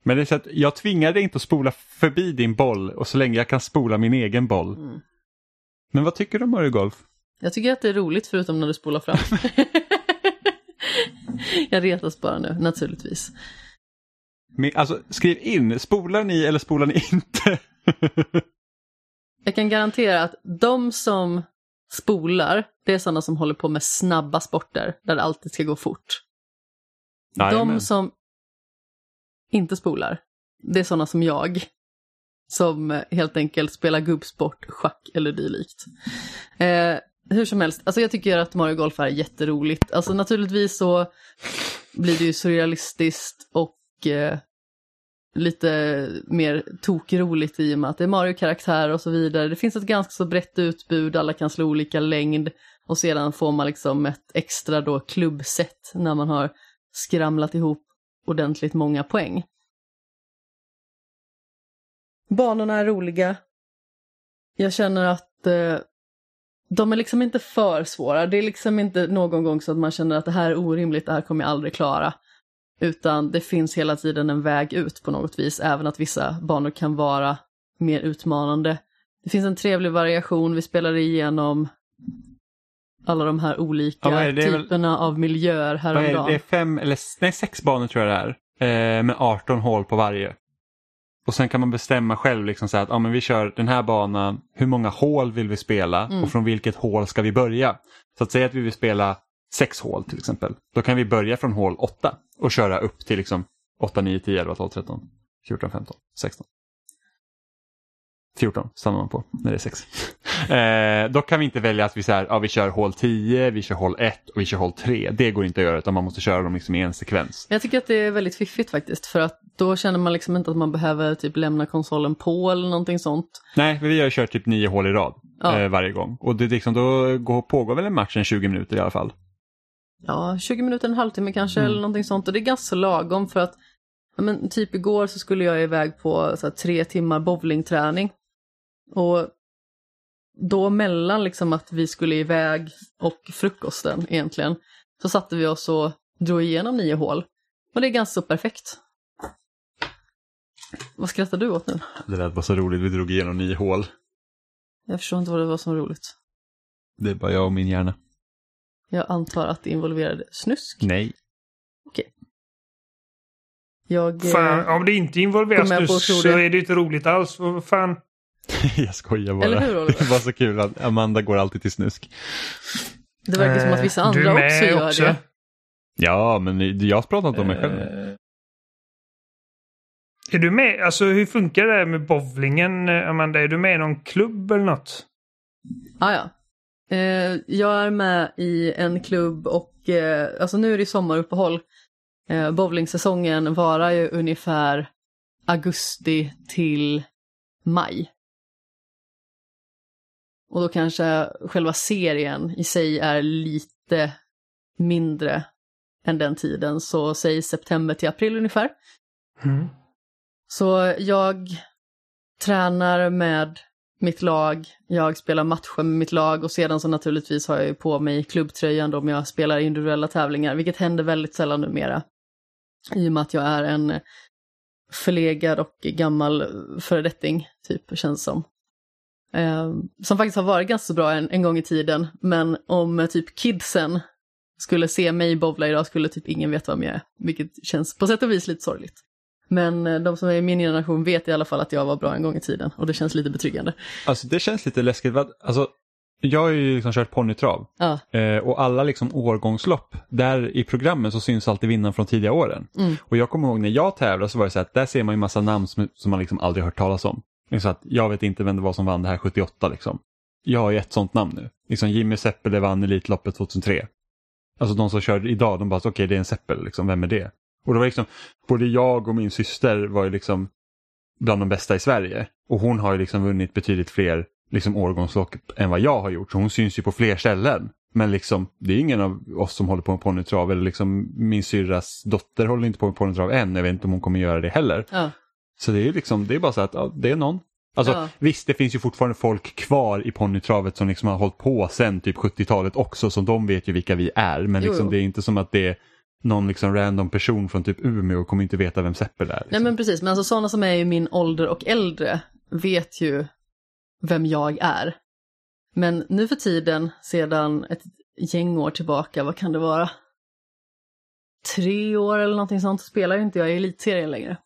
Men det är så att jag tvingar dig inte att spola förbi din boll och så länge jag kan spola min egen boll. Mm. Men vad tycker du om Mario Golf? Jag tycker att det är roligt förutom när du spolar fram. jag retas bara nu, naturligtvis. Men, Alltså skriv in, spolar ni eller spolar ni inte? Jag kan garantera att de som spolar, det är sådana som håller på med snabba sporter där det alltid ska gå fort. Jajamän. De som inte spolar, det är sådana som jag. Som helt enkelt spelar gubbsport, schack eller dylikt. Eh, hur som helst, alltså jag tycker att Mario Golf är jätteroligt. Alltså naturligtvis så blir det ju surrealistiskt och eh, lite mer tokroligt i och med att det är Mario-karaktär och så vidare. Det finns ett ganska så brett utbud, alla kan slå olika längd och sedan får man liksom ett extra då klubbset när man har skramlat ihop ordentligt många poäng. Banorna är roliga. Jag känner att eh, de är liksom inte för svåra. Det är liksom inte någon gång så att man känner att det här är orimligt, det här kommer jag aldrig klara. Utan det finns hela tiden en väg ut på något vis, även att vissa banor kan vara mer utmanande. Det finns en trevlig variation, vi spelade igenom alla de här olika Ja, det? Är väl- typerna av miljöer Vad är det? häromdagen. det är fem, eller nej, sex banor tror jag det är. Eh, med 18 hål på varje. Och sen kan man bestämma själv liksom så att ja, men vi kör den här banan, hur många hål vill vi spela Mm. och från vilket hål ska vi börja? Så att säga att vi vill spela sex hål till exempel. Då kan vi börja från hål 8 och köra upp till liksom 8, 9, 10, 11, 12, 13, 14, 15, 16. 14 stannar man på när det är 6. Eh, då kan vi inte välja att vi, så här, ja, vi kör hål 10, vi kör hål 1 och vi kör hål 3. Det går inte att göra utan man måste köra dem liksom i en sekvens. Jag tycker att det är väldigt fiffigt faktiskt, för att då känner man liksom inte att man behöver typ lämna konsolen på eller någonting sånt. Nej, vi har kört typ nio hål i rad Ja. eh, varje gång. Och det är liksom, då går, pågår väl en match en 20 minuter i alla fall. Ja, 20 minuter, en halvtimme kanske Mm. eller någonting sånt. Och det är ganska lagom för att, ja, men typ igår så skulle jag iväg på så här, tre timmar bowlingträning. Och då mellan liksom att vi skulle iväg och frukosten egentligen, så satte vi oss och drog igenom nio hål. Och det är ganska så perfekt. Vad skrattar du åt nu? Det lät bara så roligt, vi drog igenom nio hål. Jag förstår inte vad det var som var roligt. Det är bara jag och min hjärna. Jag antar att det involverade snusk. Nej. Jag, eh, Fan, om det inte involverar Gå med på att snus tro så är det inte roligt alls. Vad fan. jag skojar bara. Eller hur, Oliver? det var så kul att Amanda går alltid till snusk. det verkar som att vissa Eh, du andra är också gör det. Ja, men jag har pratat om mig själv. Eh, Är du med? Alltså hur funkar det med bowlingen, eh, Amanda? Är du med i någon klubb eller något? Ah, ja. Eh, jag är med i en klubb och eh, alltså nu är det sommaruppehåll. Eh, bowlingsäsongen varar ju ungefär augusti till maj. Och då kanske själva serien i sig är lite mindre än den tiden, så säg september till april ungefär. Mm. Så jag tränar med mitt lag, jag spelar matcher med mitt lag och sedan så naturligtvis har jag ju på mig klubbtröjan då om jag spelar individuella tävlingar, vilket händer väldigt sällan numera. I och med att jag är en förlegad och gammal föredetting, typ, känns som. Eh, som faktiskt har varit ganska bra en, en gång i tiden, men om eh, typ kidsen skulle se mig bowla idag skulle typ ingen veta vem jag är, vilket känns på sätt och vis lite sorgligt. Men eh, de som är i min generation vet i alla fall att jag var bra en gång i tiden och det känns lite betryggande. Alltså det känns lite läskigt. Alltså, jag har ju liksom kört ponnytrav Ja, eh, och alla liksom årgångslopp, där i programmen så syns alltid vinnaren från tidiga åren. Mm. Och jag kommer ihåg när jag tävlade så var det så att där ser man ju massa namn som, som man liksom aldrig hört talas om. Så att jag vet inte vem det var som vann det här 78 liksom. Jag har ju ett sånt namn nu. Liksom Jimmy Seppele vann Elitloppet 2003. Alltså de som kör idag, de bara okej det är en Seppel, liksom, vem är det? Och det var liksom, både jag och min syster var ju liksom bland de bästa i Sverige. Och hon har ju liksom vunnit betydligt fler liksom årgångslopp än vad jag har gjort. Så hon syns ju på fler ställen. Men liksom, det är ingen av oss som håller på med ponnytrav. Eller liksom min syrras dotter håller inte på med ponnytrav än. Jag vet inte om hon kommer göra det heller. ja, Så det är liksom, det är bara så att ja, det är någon. Alltså Ja. visst, det finns ju fortfarande folk kvar i ponnytravet som liksom har hållit på sen typ 70-talet också. Så de vet ju vilka vi är. Men Jo, liksom, jo. det är inte som att det är någon liksom random person från typ Umeå och kommer inte veta vem Seppel är. Liksom. nej men precis, men alltså sådana som är i min ålder och äldre vet ju vem jag är. Men nu för tiden, sedan ett gäng år tillbaka, vad kan det vara? Tre år eller någonting sånt, spelar inte jag i elitserien längre.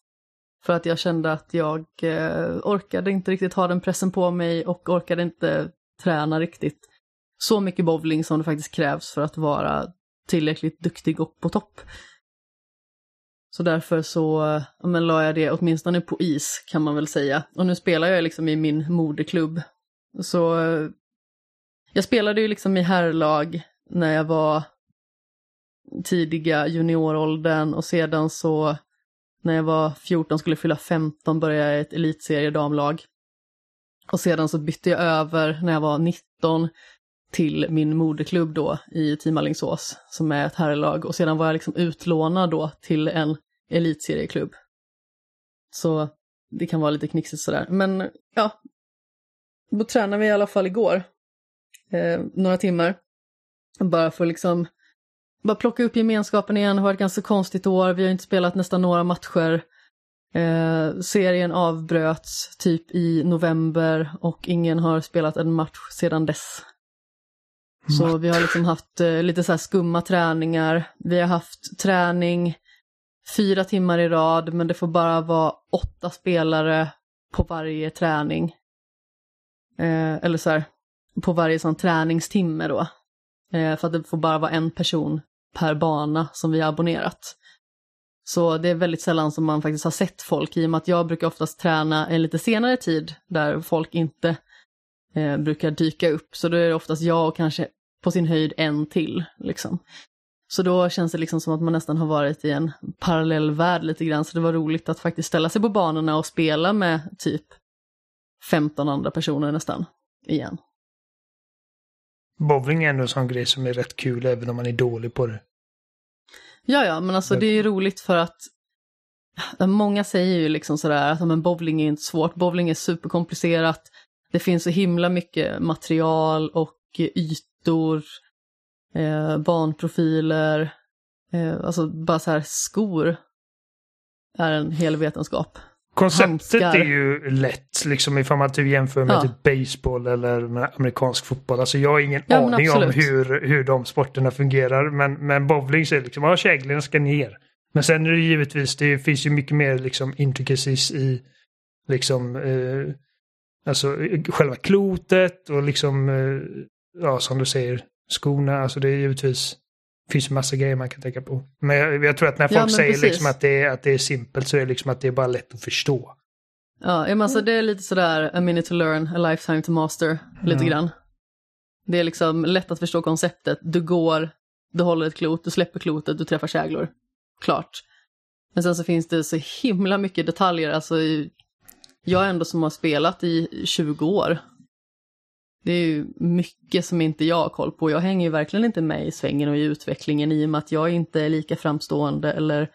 För att jag kände att jag eh, orkade inte riktigt ha den pressen på mig och orkade inte träna riktigt så mycket bowling som det faktiskt krävs för att vara tillräckligt duktig och på topp. Så därför så men, la jag det åtminstone på is kan man väl säga. Och nu spelar jag liksom i min moderklubb. Så jag spelade ju liksom i herrlag när jag var tidiga junioråldern och sedan så när jag var 14 skulle fylla 15 började jag i ett elitseriedamlag. Och sedan så bytte jag över när jag var 19 till min moderklubb då i Team Alingsås som är ett herrlag och sedan var jag liksom utlånad då till en elitserieklubb. Så det kan vara lite knixigt sådär. Men ja, då tränade vi i alla fall igår. Eh, några timmar. Bara för att liksom bara plocka upp gemenskapen igen. Det har varit ganska konstigt år. Vi har inte spelat nästan några matcher. Eh, serien avbröts typ i november och ingen har spelat en match sedan dess. Så vi har liksom haft eh, lite så skumma träningar. Vi har haft träning fyra timmar i rad, men det får bara vara åtta spelare på varje träning. Eh, eller så här, på varje sån träningstimme då. Eh, för att det får bara vara en person per bana som vi har abonnerat. Så det är väldigt sällan som man faktiskt har sett folk i och med att jag brukar oftast träna en lite senare tid där folk inte eh, brukar dyka upp. Så då är det oftast jag och kanske på sin höjd en till. Liksom. Så då känns det liksom som att man nästan har varit i en parallell värld lite grann. Så det var roligt att faktiskt ställa sig på banorna och spela med typ 15 andra personer nästan igen. Bowling är ändå en sån grej som är rätt kul även om man är dålig på det. Ja, ja, men alltså det är ju roligt för att många säger ju liksom sådär att men bowling är inte svårt, bowling är superkomplicerat. Det finns så himla mycket material och ytor, eh, banprofiler, eh, alltså bara så här skor är en hel vetenskap. Konceptet Handskar. är ju lätt, liksom ifall man typ jämför med Ja. typ baseball eller med amerikansk fotboll. Alltså jag har ingen Ja, aning om hur, hur de sporterna fungerar. Men, men bowling så är det liksom, ja käglorna ska ner. Men sen är det givetvis, det finns ju mycket mer liksom intricacies i liksom eh, alltså själva klotet och liksom, eh, ja som du säger, skorna. Alltså det är givetvis, det finns massa grejer man kan tänka på. Men jag, jag tror att när folk Ja, säger precis. liksom att, det är, att det är simpelt så är det liksom att det är bara lätt att förstå. Ja, men alltså det är lite sådär a minute to learn, a lifetime to master, lite Ja. grann. Det är liksom lätt att förstå konceptet. Du går, du håller ett klot, du släpper klotet, du träffar käglor. Klart. Men sen så finns det så himla mycket detaljer, alltså i- jag ändå som har spelat i 20 år. Det är ju mycket som inte jag har koll på. Jag hänger ju verkligen inte med i svängen och i utvecklingen i och med att jag inte är lika framstående eller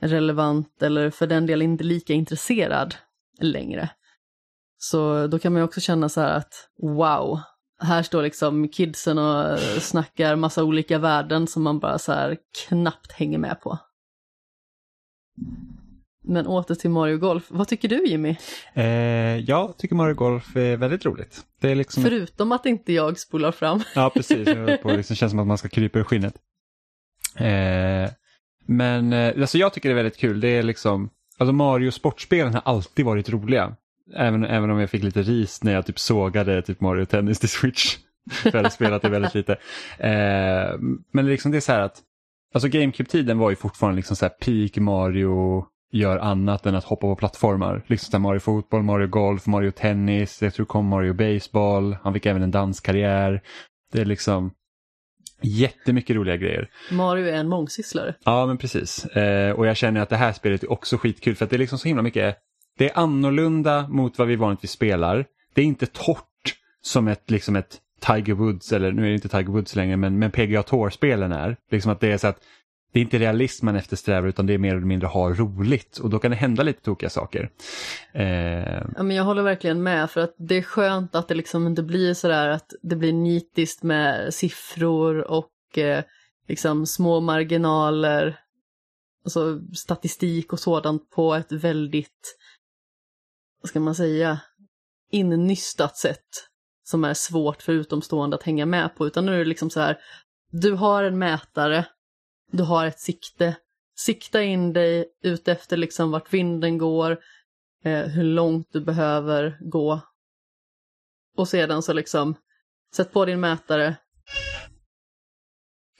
relevant eller för den delen inte lika intresserad längre. Så då kan man ju också känna så här att wow, här står liksom kidsen och snackar massa olika värden som man bara så här knappt hänger med på. Men åter till Mario Golf. Vad tycker du Jimmy? Eh, jag tycker Mario Golf är väldigt roligt. Det är liksom... Förutom att inte jag spolar fram. Ja, precis. Det liksom känns som att man ska krypa ur skinnet. Eh, men eh, alltså jag tycker det är väldigt kul. Det är liksom, alltså Mario sportspelen har alltid varit roliga. Även, även om jag fick lite ris när jag typ sågade typ Mario Tennis till Switch. För jag hade spelat det väldigt lite. Eh, men liksom det är så här att, alltså GameCube-tiden var ju fortfarande liksom så här peak Mario gör annat än att hoppa på plattformar. Liksom Mario fotboll, Mario golf, Mario tennis, jag tror kom Mario baseball, han fick även en danskarriär. Det är liksom jättemycket roliga grejer. Mario är en mångsysslare. Ja, men precis. Eh, och jag känner att det här spelet är också skitkul för att det är liksom så himla mycket, det är annorlunda mot vad vi vanligtvis spelar. Det är inte torrt som ett, liksom ett Tiger Woods, eller nu är det inte Tiger Woods längre, men, men PGA Tour-spelen är. Liksom att det är så att det är inte realism man eftersträvar utan det är mer eller mindre ha roligt och då kan det hända lite tokiga saker. Eh, Ja, men jag håller verkligen med för att det är skönt att det liksom inte blir sådär att det blir nitiskt med siffror och eh, liksom små marginaler, alltså statistik och sådant på ett väldigt, vad ska man säga, innystat sätt som är svårt för utomstående att hänga med på, utan nu är det liksom så här, du har en mätare, du har ett sikte, sikta in dig ut efter liksom vart vinden går, eh, hur långt du behöver gå. Och sedan så liksom, sätt på din mätare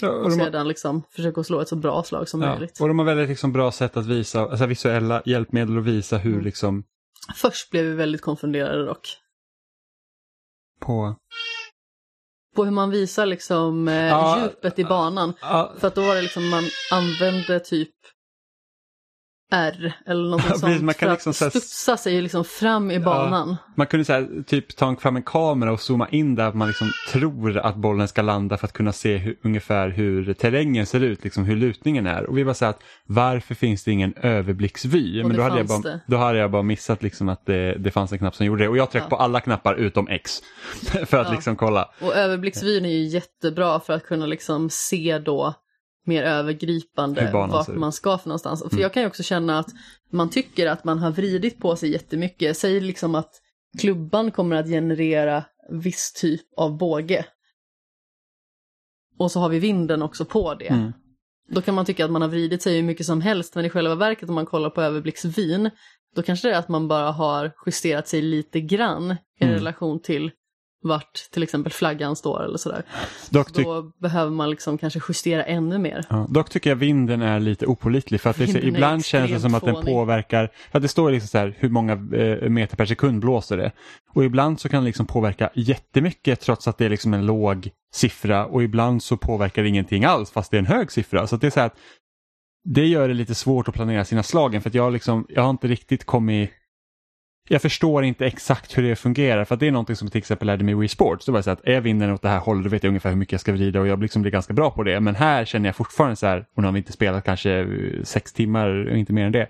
och och de har- sedan liksom försök att slå ett så bra slag som ja, möjligt. och de har väldigt liksom bra sätt att visa, alltså visuella hjälpmedel att visa hur Mm. liksom Först blev vi väldigt konfunderade dock. på... På hur man visar liksom eh, Ja, djupet i banan. Ja, För att då var det liksom man använde typ R eller något Ja, sånt man kan för liksom att studsa sig liksom fram i banan. Man kunde så typ ta fram en kamera och zooma in där man liksom tror att bollen ska landa för att kunna se hur, ungefär hur terrängen ser ut, liksom hur lutningen är. Och vi bara så att varför finns det ingen överblicksvy? Men då hade, jag bara, det. då hade jag bara missat liksom att det, det fanns en knapp som gjorde det. Och jag tryckte Ja. på alla knappar utom X för att Ja. liksom kolla. Och överblicksvyn är ju jättebra för att kunna liksom se då mer övergripande vart man ska för någonstans. För Mm. jag kan ju också känna att man tycker att man har vridit på sig jättemycket. Säg liksom att klubban kommer att generera viss typ av båge. Och så har vi vinden också på det. Mm. Då kan man tycka att man har vridit sig hur mycket som helst, men i själva verket om man kollar på överblicksvyn, då kanske det är att man bara har justerat sig lite grann i Mm. relation till vart till exempel flaggan står eller sådär. Dock, tyck, Då behöver man liksom kanske justera ännu mer. ja, dock tycker jag vinden är lite opålitlig för att det, så- ibland känns det som att den påverkar, för att det står liksom så här hur många eh, meter per sekund blåser det. Och ibland så kan det liksom påverka jättemycket trots att det är liksom en låg siffra och ibland så påverkar det ingenting alls fast det är en hög siffra. Så det är så här att det gör det lite svårt att planera sina slagen för att jag, liksom, jag har inte riktigt kommit jag förstår inte exakt hur det fungerar för att det är någonting som jag till exempel lärde mig i Wii Sports. Då var det så att är vinden åt det här hållet då vet jag ungefär hur mycket jag ska vrida och jag liksom blir ganska bra på det. Men här känner jag fortfarande så här, och nu har vi inte spelat kanske eh, sex timmar, inte mer än det.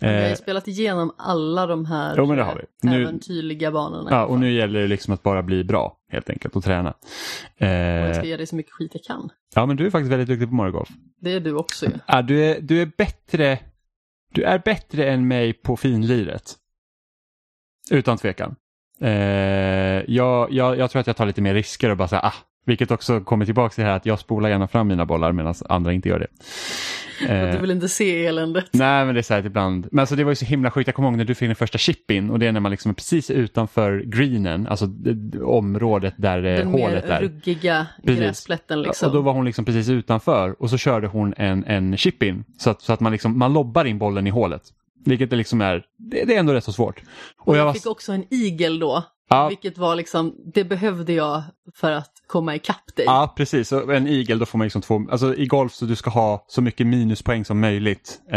Vi har Eh, ju spelat igenom alla de här Jo, men det har vi. eh, Nu- äventyrliga banorna. ja, och nu gäller det liksom att bara bli bra helt enkelt och träna. Och jag Eh, ska ge dig så mycket skit jag kan. ja, men du är faktiskt väldigt duktig på Mario Golf. Det är du också ju. Ja, du, är, du är bättre Du är bättre än mig på finliret. Utan tvekan. Eh, jag, jag, jag tror att jag tar lite mer risker och bara säger ah, Vilket också kommer tillbaka till det här att jag spolar gärna fram mina bollar medan andra inte gör det. Du vill inte se eländet. Nej men det är så här ibland. Men alltså det var ju så himla sjukt. Jag kommer ihåg när du fick din första chip in och det är när man liksom är precis utanför greenen, alltså det, området där Den hålet mer är. ruggiga Precis. gräsplätten liksom. Och då var hon liksom precis utanför och så körde hon en, en chip in så att, så att man, liksom, man lobbar in bollen i hålet. Vilket det liksom är, det, det är ändå rätt så svårt. och jag var- fick också en igel då. Ja. Vilket var liksom, det behövde jag för att komma ikapp dig. Ja, precis. Och en igel, då får man liksom två, alltså i golf så du ska ha så mycket minuspoäng som möjligt. Eh,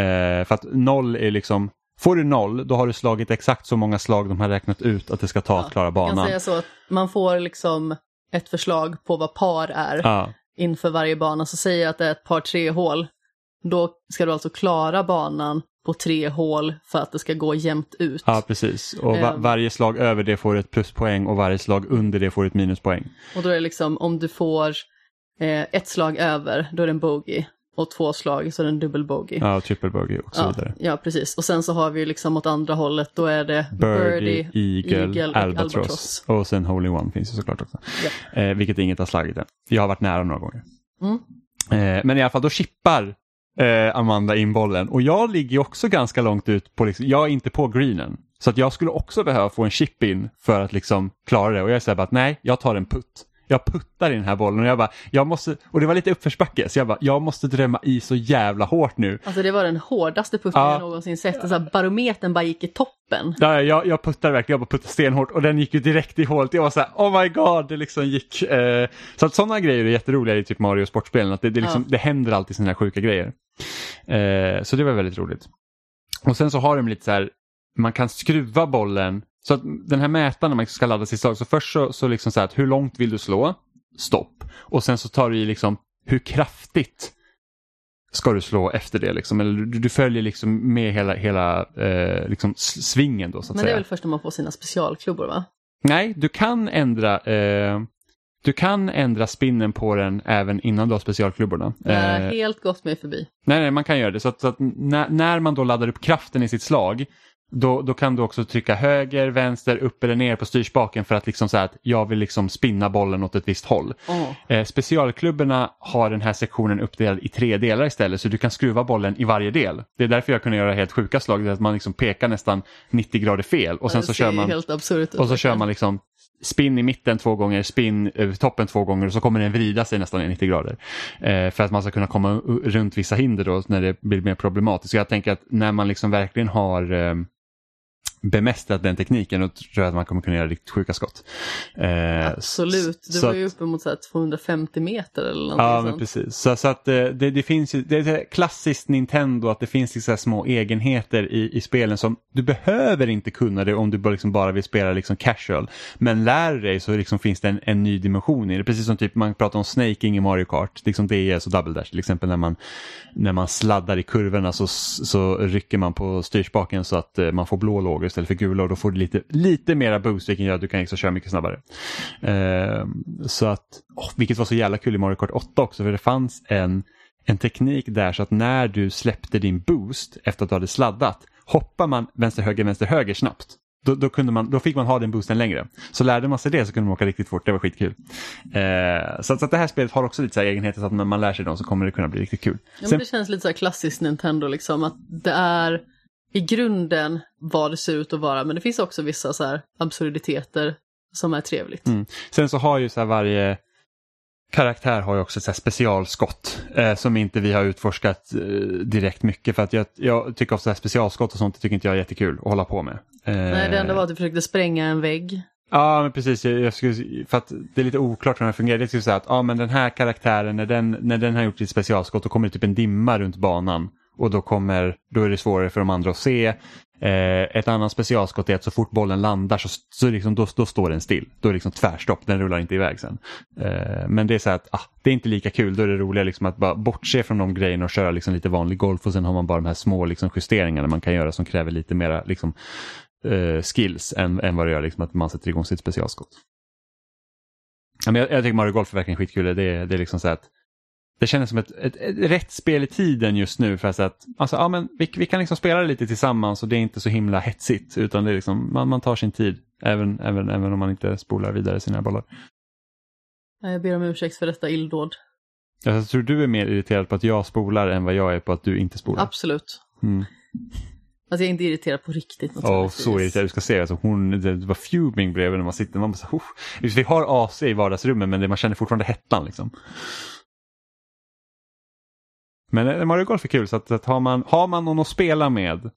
för att noll är liksom, får du noll då har du slagit exakt så många slag de har räknat ut att det ska ta att klara Jag kan banan. säga så att man får liksom ett förslag på vad par är Ja, inför varje bana. Så säger jag att det är ett par tre hål. Då ska du alltså klara banan på tre hål för att det ska gå jämnt ut. ja, precis. Och va- Ehm. varje slag över det får ett pluspoäng och varje slag under det får ett minuspoäng. Och då är det liksom om du får eh, ett slag över, då är det en bogey. Och två slag så är det en dubbel bogey. Ja, triple bogey och så Ja, vidare. ja, precis. Och sen så har vi liksom åt andra hållet, då är det Birdie, Eagle, Eagle och albatross. Albatross. Och sen Hole in One finns ju såklart också. Eh, vilket inget har slagit än. Jag har varit nära några gånger. Mm. Eh, men i alla fall, då chippar eh, Amanda in bollen. Och jag ligger ju också ganska långt ut på, liksom, jag är inte på greenen. Så att jag skulle också behöva få en chip in för att liksom klara det. Och jag säger bara att nej, jag tar en putt. Jag puttar i den här bollen och jag bara, jag måste, och det var lite uppförsbacke, så jag bara, jag måste drömma i så jävla hårt nu. Alltså det var den hårdaste putten Ja. jag någonsin sett. Så här, barometern bara gick i toppen. Ja, jag, jag puttade verkligen, jag bara puttade stenhårt och den gick ju direkt i hålet. Jag var så här, oh my god, det liksom gick. Eh, så att sådana grejer är jätteroliga i typ Mario sportspelen, att det, det, liksom, Ja. det händer alltid sådana här sjuka grejer. Eh, så det var väldigt roligt. Och sen så har de lite så här, man kan skruva bollen, så att den här mätaren man ska ladda sitt slag, så först så, så liksom så här att hur långt vill du slå? Stopp. Och sen så tar du i liksom hur kraftigt ska du slå efter det liksom. Eller du, du följer liksom med hela, hela eh, liksom svingen då så att Men det är säga. väl först när man får sina specialklubbor va? Nej, du kan ändra eh, du kan ändra spinnen på den även innan du har specialklubborna. Har Eh, helt gått mig förbi. nej, nej, man kan göra det. Så att, så att när, när man då laddar upp kraften i sitt slag då, då kan du också trycka höger, vänster, upp eller ner på styrspaken för att liksom säga att jag vill liksom spinna bollen åt ett visst håll. Åh. Eh, specialklubborna har den här sektionen uppdelad i tre delar istället så du kan skruva bollen i varje del. Det är därför jag kunde göra helt sjuka slag, att man liksom pekar nästan 90 grader fel och sen så kör man och så kör man liksom spinn i mitten två gånger, spinn över toppen två gånger och så kommer den vrida sig nästan i 90 grader. Eh, för att man ska kunna komma runt vissa hinder då när det blir mer problematiskt. Så jag tänker att när man liksom verkligen har eh, bemästrat den tekniken då tror jag att man kommer kunna göra riktigt sjuka skott. Eh, Absolut, du så var att- ju uppe mot så här 250 meter eller någonting Ja, men sånt. precis. Så, så att eh, det, det finns ju, det är klassiskt Nintendo att det finns här små egenheter i, i spelen som du behöver inte kunna det om du bara, liksom bara vill spela liksom casual. Men lär dig så liksom finns det en, en ny dimension i det. Precis som typ man pratar om snaking i Mario Kart, liksom DS och Double Dash till exempel när man, när man sladdar i kurvorna så, så rycker man på styrspaken så att eh, man får blå istället för gula och då får du lite, lite mera boost vilket gör att du kan liksom köra mycket snabbare. Eh, så att, åh, vilket var så jävla kul i Mario Kart 8 också för det fanns en, en teknik där så att när du släppte din boost efter att du hade sladdat hoppar man vänster, höger, vänster, höger snabbt. Då, då, kunde man, då fick man ha den boosten längre. Så lärde man sig det så kunde man åka riktigt fort, det var skitkul. Eh, så, så att det här spelet har också lite så här egenheter så att när man lär sig dem så kommer det kunna bli riktigt kul. Ja, men Sen- det känns lite så här klassiskt Nintendo liksom, att det är i grunden vad det ser ut att vara, men det finns också vissa så här absurditeter som är trevligt. Mm. Sen så har ju så här varje karaktär har ju också så specialskott eh, som inte vi har utforskat eh, direkt mycket för att jag, jag tycker ofta specialskott och sånt tycker inte jag är jättekul att hålla på med. Eh, Nej, det enda var att du försökte spränga en vägg. Ja, men precis. Jag, jag skulle, för att det är lite oklart hur den fungerar. Jag skulle säga att ja, men den här karaktären, när den, när den har gjort sitt specialskott, då kommer det typ en dimma runt banan. Och då, kommer, då är det svårare för de andra att se. Eh, ett annat specialskott är att så fort bollen landar så, så liksom, då, då står den still. Då är det liksom tvärstopp, den rullar inte iväg sen. Eh, men det är så att ah, det är inte lika kul. Då är det roligare liksom att bara bortse från de grejerna och köra liksom lite vanlig golf och sen har man bara de här små liksom justeringarna man kan göra som kräver lite mera liksom, eh, skills än, än vad det gör liksom att man sätter igång sitt specialskott. Ja, men jag, jag tycker Mario Golf är verkligen skitkul. Det, det är liksom så att det känns som ett, ett, ett rätt spel i tiden just nu för att, alltså, ja, men vi, vi kan liksom spela det lite tillsammans och det är inte så himla hetsigt utan det är liksom, man, man tar sin tid även, även, även om man inte spolar vidare sina bollar. Jag ber om ursäkt för detta illdåd. Jag tror du är mer irriterad på att jag spolar än vad jag är på att du inte spolar. Absolut. Mm. Alltså jag är inte irriterad på riktigt. Åh, naturligtvis. så irriterad. Du ska se, alltså, hon, det var fuming bredvid när man sitter. Man bara "Uff." Vi har AC i vardagsrummet men det, man känner fortfarande hettan liksom. Men eh, Mario Golf är kul så att, att har, man, har man någon att spela med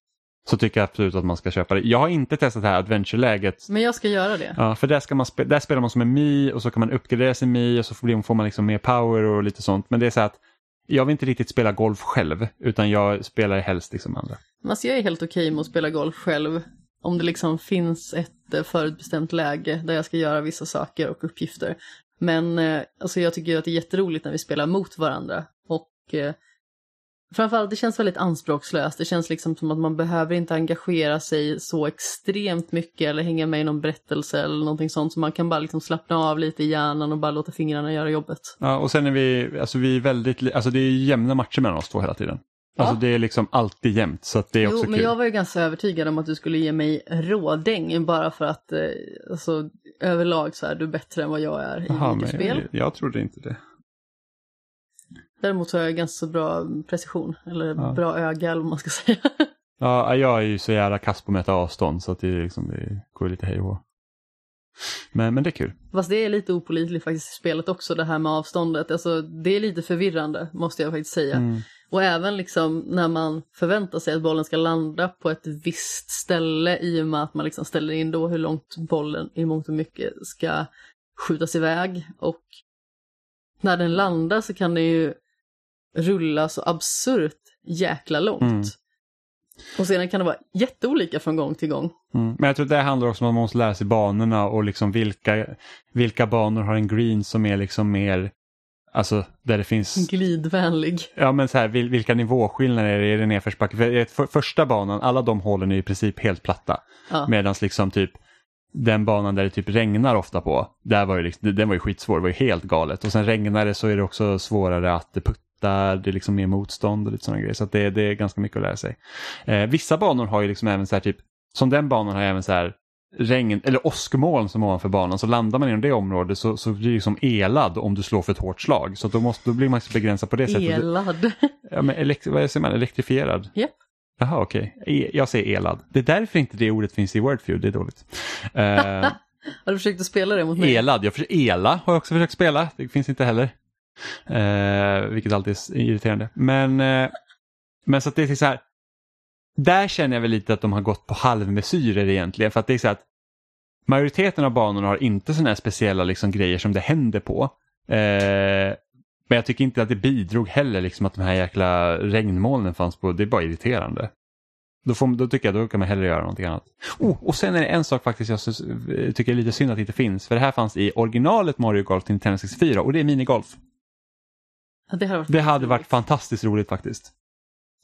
så tycker jag absolut att man ska köpa det. Jag har inte testat det här adventure-läget. Men jag ska göra det. Ja, för där, ska man spe- där spelar man som en Mi och så kan man uppgradera sin Mi och så får, får man liksom mer power och lite sånt. Men det är så att jag vill inte riktigt spela golf själv utan jag spelar helst liksom andra. Alltså jag är helt okej med att spela golf själv. Om det liksom finns ett eh, förutbestämt läge där jag ska göra vissa saker och uppgifter. Men eh, alltså jag tycker att det är jätteroligt när vi spelar mot varandra. Och framförallt det känns väldigt anspråkslöst. Det känns liksom som att man behöver inte engagera sig så extremt mycket eller hänga med i någon berättelse eller någonting sånt. Så man kan bara liksom slappna av lite i hjärnan och bara låta fingrarna göra jobbet. Ja, och sen är vi, alltså vi är väldigt, alltså det är jämna matcher mellan oss två hela tiden. Alltså Ja. det är liksom alltid jämnt så att det är också Jo, men kul. jag var ju ganska övertygad om att du skulle ge mig rådäng bara för att eh, alltså, överlag så är du bättre än vad jag är i Jaha, videospel. men jag trodde inte det. Däremot har jag ganska så bra precision, eller Ja. bra öga eller vad man ska säga. Ja, jag är ju så jävla kass på att mäta avstånd så att det, liksom, det går lite hej och men, men det är kul. Fast det är lite opolitligt faktiskt i spelet också, det här med avståndet. Alltså, det är lite förvirrande, måste jag faktiskt säga. Mm. Och även liksom när man förväntar sig att bollen ska landa på ett visst ställe i och med att man liksom ställer in då hur långt bollen i mångt och mycket ska skjutas iväg. Och när den landar så kan den ju rulla så absurt jäkla långt. Mm. Och sedan kan det vara jätteolika från gång till gång. Mm. Men jag tror det handlar också om att man måste lära sig banorna och liksom vilka, vilka banor har en green som är liksom mer, alltså där det finns Glidvänlig. Ja men så här, vil- vilka nivåskillnader är det i den nedförsbacke? För, för, första banan, alla de hålen är i princip helt platta. Ja. Medan liksom typ den banan där det typ regnar ofta på, där var ju liksom, den var ju skitsvår, det var ju helt galet. Och sen regnar det så är det också svårare att putta, det är liksom mer motstånd och lite sådana grejer. Så det, det är ganska mycket att lära sig. Eh, vissa banor har ju liksom även så här typ, som den banan har även så här regn, eller åskmoln som ovanför banan, så landar man inom det området så, så blir det liksom elad om du slår för ett hårt slag. Så då, måste, då blir man begränsad på det sättet. Elad. Ja, men elekt vad säger man? Elektrifierad? Japp. Jaha, okej. E- jag säger elad. Det är därför inte det ordet finns i Wordfeud, det är dåligt. Eh, Har du försökt att spela det mot mig? elad, jag försöker, ela har jag också försökt spela, det finns inte heller. Eh, vilket alltid är irriterande. Men, eh, men så att det är så här, där känner jag väl lite att de har gått på halvmesyrer egentligen. För att det är så här att majoriteten av banorna har inte sådana här speciella liksom, grejer som det händer på. Eh, men jag tycker inte att det bidrog heller liksom att de här jäkla regnmolnen fanns på. Det är bara irriterande. Då, får, då tycker jag då kan man hellre göra någonting annat. Oh, och sen är det en sak faktiskt jag tycker är lite synd att det inte finns. För det här fanns i originalet Mario Golf till Nintendo 64 och det är minigolf. Det hade varit, Det hade varit fantastiskt roligt faktiskt.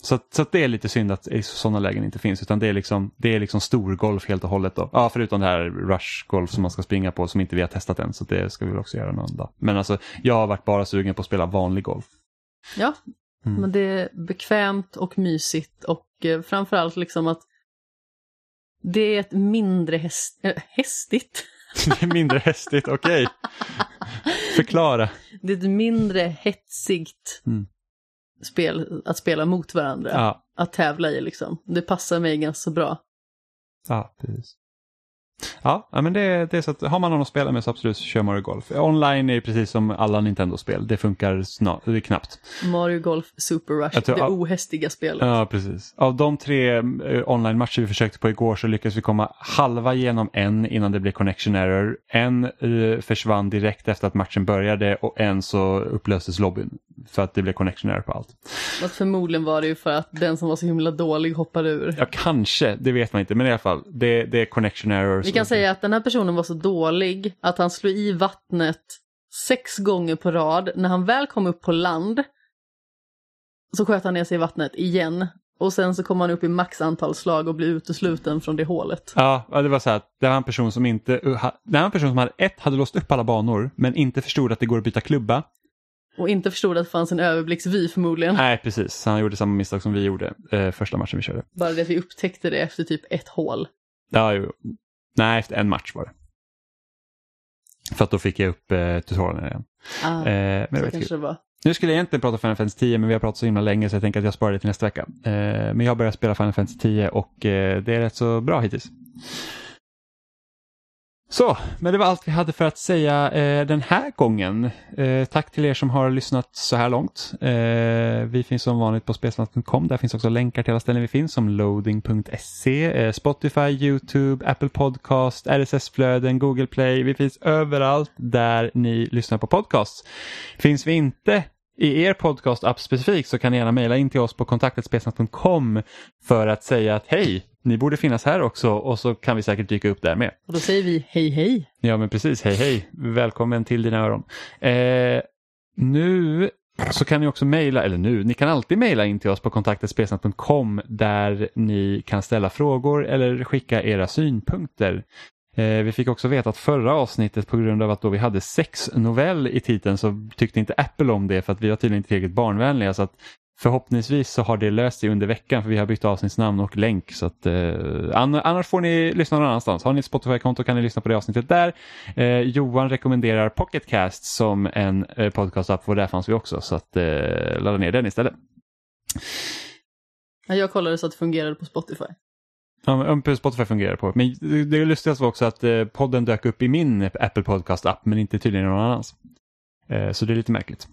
Så, så det är lite synd att sådana lägen inte finns utan det är liksom, det är liksom storgolf helt och hållet. Då. Ja, förutom det här rush-golf som man ska springa på som inte vi har testat än så det ska vi väl också göra någon dag. Men alltså jag har varit bara sugen på att spela vanlig golf. Ja, Mm. men det är bekvämt och mysigt och eh, framförallt liksom att det är ett mindre häst, äh, hästigt. Det är mindre hästigt, okej. Förklara. Det är ett mindre hetsigt Mm. spel att spela mot varandra. Ja, Att tävla i liksom. Det passar mig ganska bra. ja precis. Ja, men det, det är så att har man någon att spela med så absolut kör Mario Golf. Online är precis som alla Nintendo-spel, det funkar snart, det är knappt. Mario Golf Super Rush, tror- det ja. ohästiga spelet. Ja, precis. Av de tre eh, online-matcher vi försökte på igår så lyckades vi komma halva genom en innan det blev connection error. En eh, försvann direkt efter att matchen började och en så upplöstes lobbyn för att det blev connection error på allt. Att förmodligen var det ju för att den som var så himla dålig hoppade ur. Ja, kanske, det vet man inte, men i alla fall, det, det är connection error. Vi kan säga att den här personen var så dålig att han slog i vattnet sex gånger på rad. När han väl kom upp på land så sköt han ner sig i vattnet igen. Och sen så kom han upp i max antal slag och blev utesluten från det hålet. Ja, det var så här att det var en person som inte, uh, det var en person som hade ett, hade låst upp alla banor men inte förstod att det går att byta klubba. Och inte förstod att det fanns en överblicksvy förmodligen. Nej, precis. Han gjorde samma misstag som vi gjorde eh, första matchen vi körde. Bara det att vi upptäckte det efter typ ett hål. Ja, jo. Nej, efter en match var det. För att då fick jag upp eh, tutorialen igen. Ah, Eh, men det kanske det var. Nu skulle jag egentligen prata Final Fantasy 10 men vi har pratat så himla länge så jag tänker att jag sparar det till nästa vecka. Eh, men jag har börjat spela Final Fantasy 10 och eh, det är rätt så bra hittills. Så, men det var allt vi hade för att säga eh, den här gången. Eh, tack till er som har lyssnat så här långt. Eh, vi finns som vanligt på spelsnack.com. Där finns också länkar till alla ställen vi finns som loading.se, eh, Spotify, YouTube, Apple Podcast, RSS-flöden, Google Play. Vi finns överallt där ni lyssnar på podcasts. Finns vi inte i er podcast-app specifikt så kan ni gärna mejla in till oss på kontaktetspelsnack.com för att säga att hej, ni borde finnas här också och så kan vi säkert dyka upp där med. Och då säger vi hej hej. Ja men precis, hej hej, välkommen till dina öron. Eh, nu så kan ni också mejla, eller nu, ni kan alltid mejla in till oss på kontaktetspelsnack.com där ni kan ställa frågor eller skicka era synpunkter. Eh, vi fick också veta att förra avsnittet på grund av att då vi hade sex novell i titeln så tyckte inte Apple om det för att vi var tydligen inte tillräckligt barnvänliga. Så att förhoppningsvis så har det löst sig under veckan för vi har bytt avsnittsnamn och länk. Så att, eh, ann- annars får ni lyssna någon annanstans. Har ni ett Spotify-konto kan ni lyssna på det avsnittet där. Eh, Johan rekommenderar Pocketcast som en eh, podcast-app och där fanns vi också. Så att, eh, ladda ner den istället. Ja, Jag kollade så att det fungerade på Spotify. Ja, men Spotify fungerar på. Men det- det lustigaste var också att eh, podden dök upp i min Apple Podcast-app men inte tydligen någon annans. Eh, så det är lite märkligt.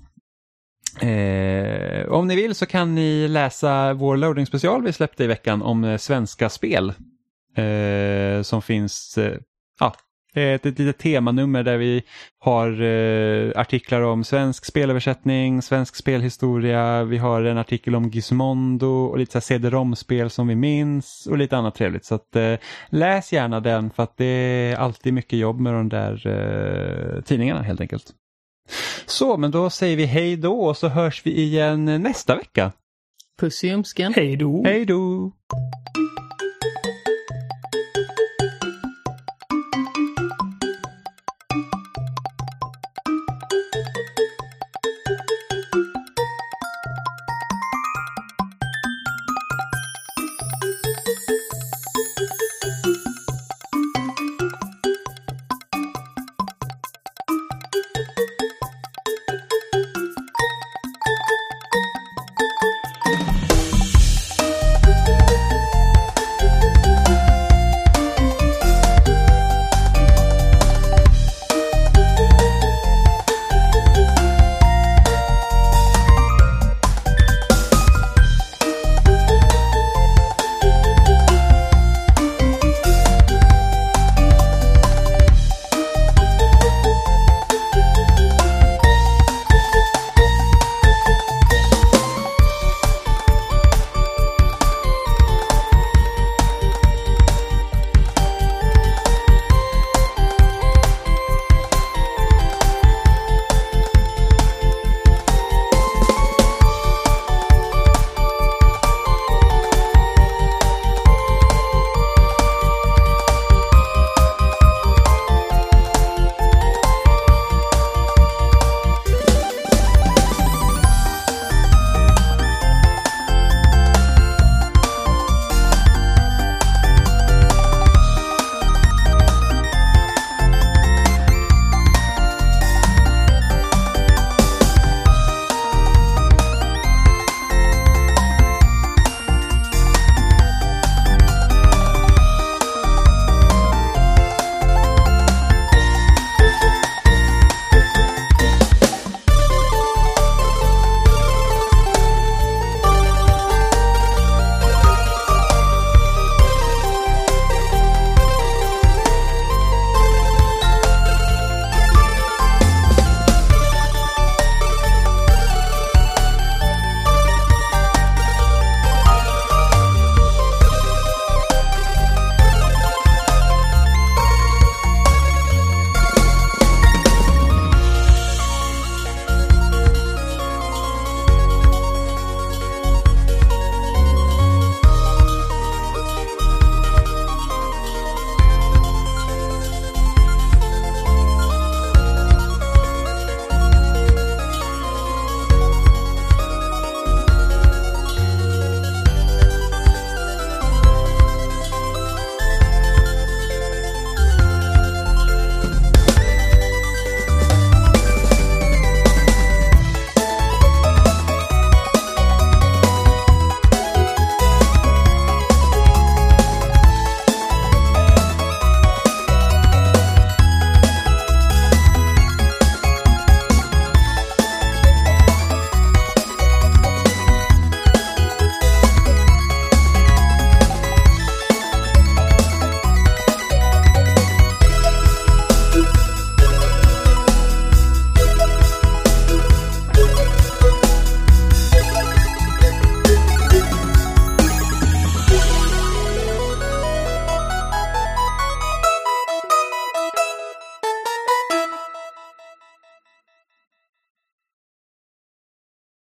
Eh, om ni vill så kan ni läsa vår loading special vi släppte i veckan om eh, svenska spel. Eh, som finns, eh, ja, ett, ett litet temanummer där vi har eh, artiklar om svensk spelöversättning, svensk spelhistoria, vi har en artikel om Gizmondo och lite så här CD-ROM-spel som vi minns och lite annat trevligt. Så att, eh, läs gärna den för att det är alltid mycket jobb med de där eh, tidningarna helt enkelt. Så, men då säger vi hej då och så hörs vi igen nästa vecka. Puss i ljumsken. Hej då! Hej då!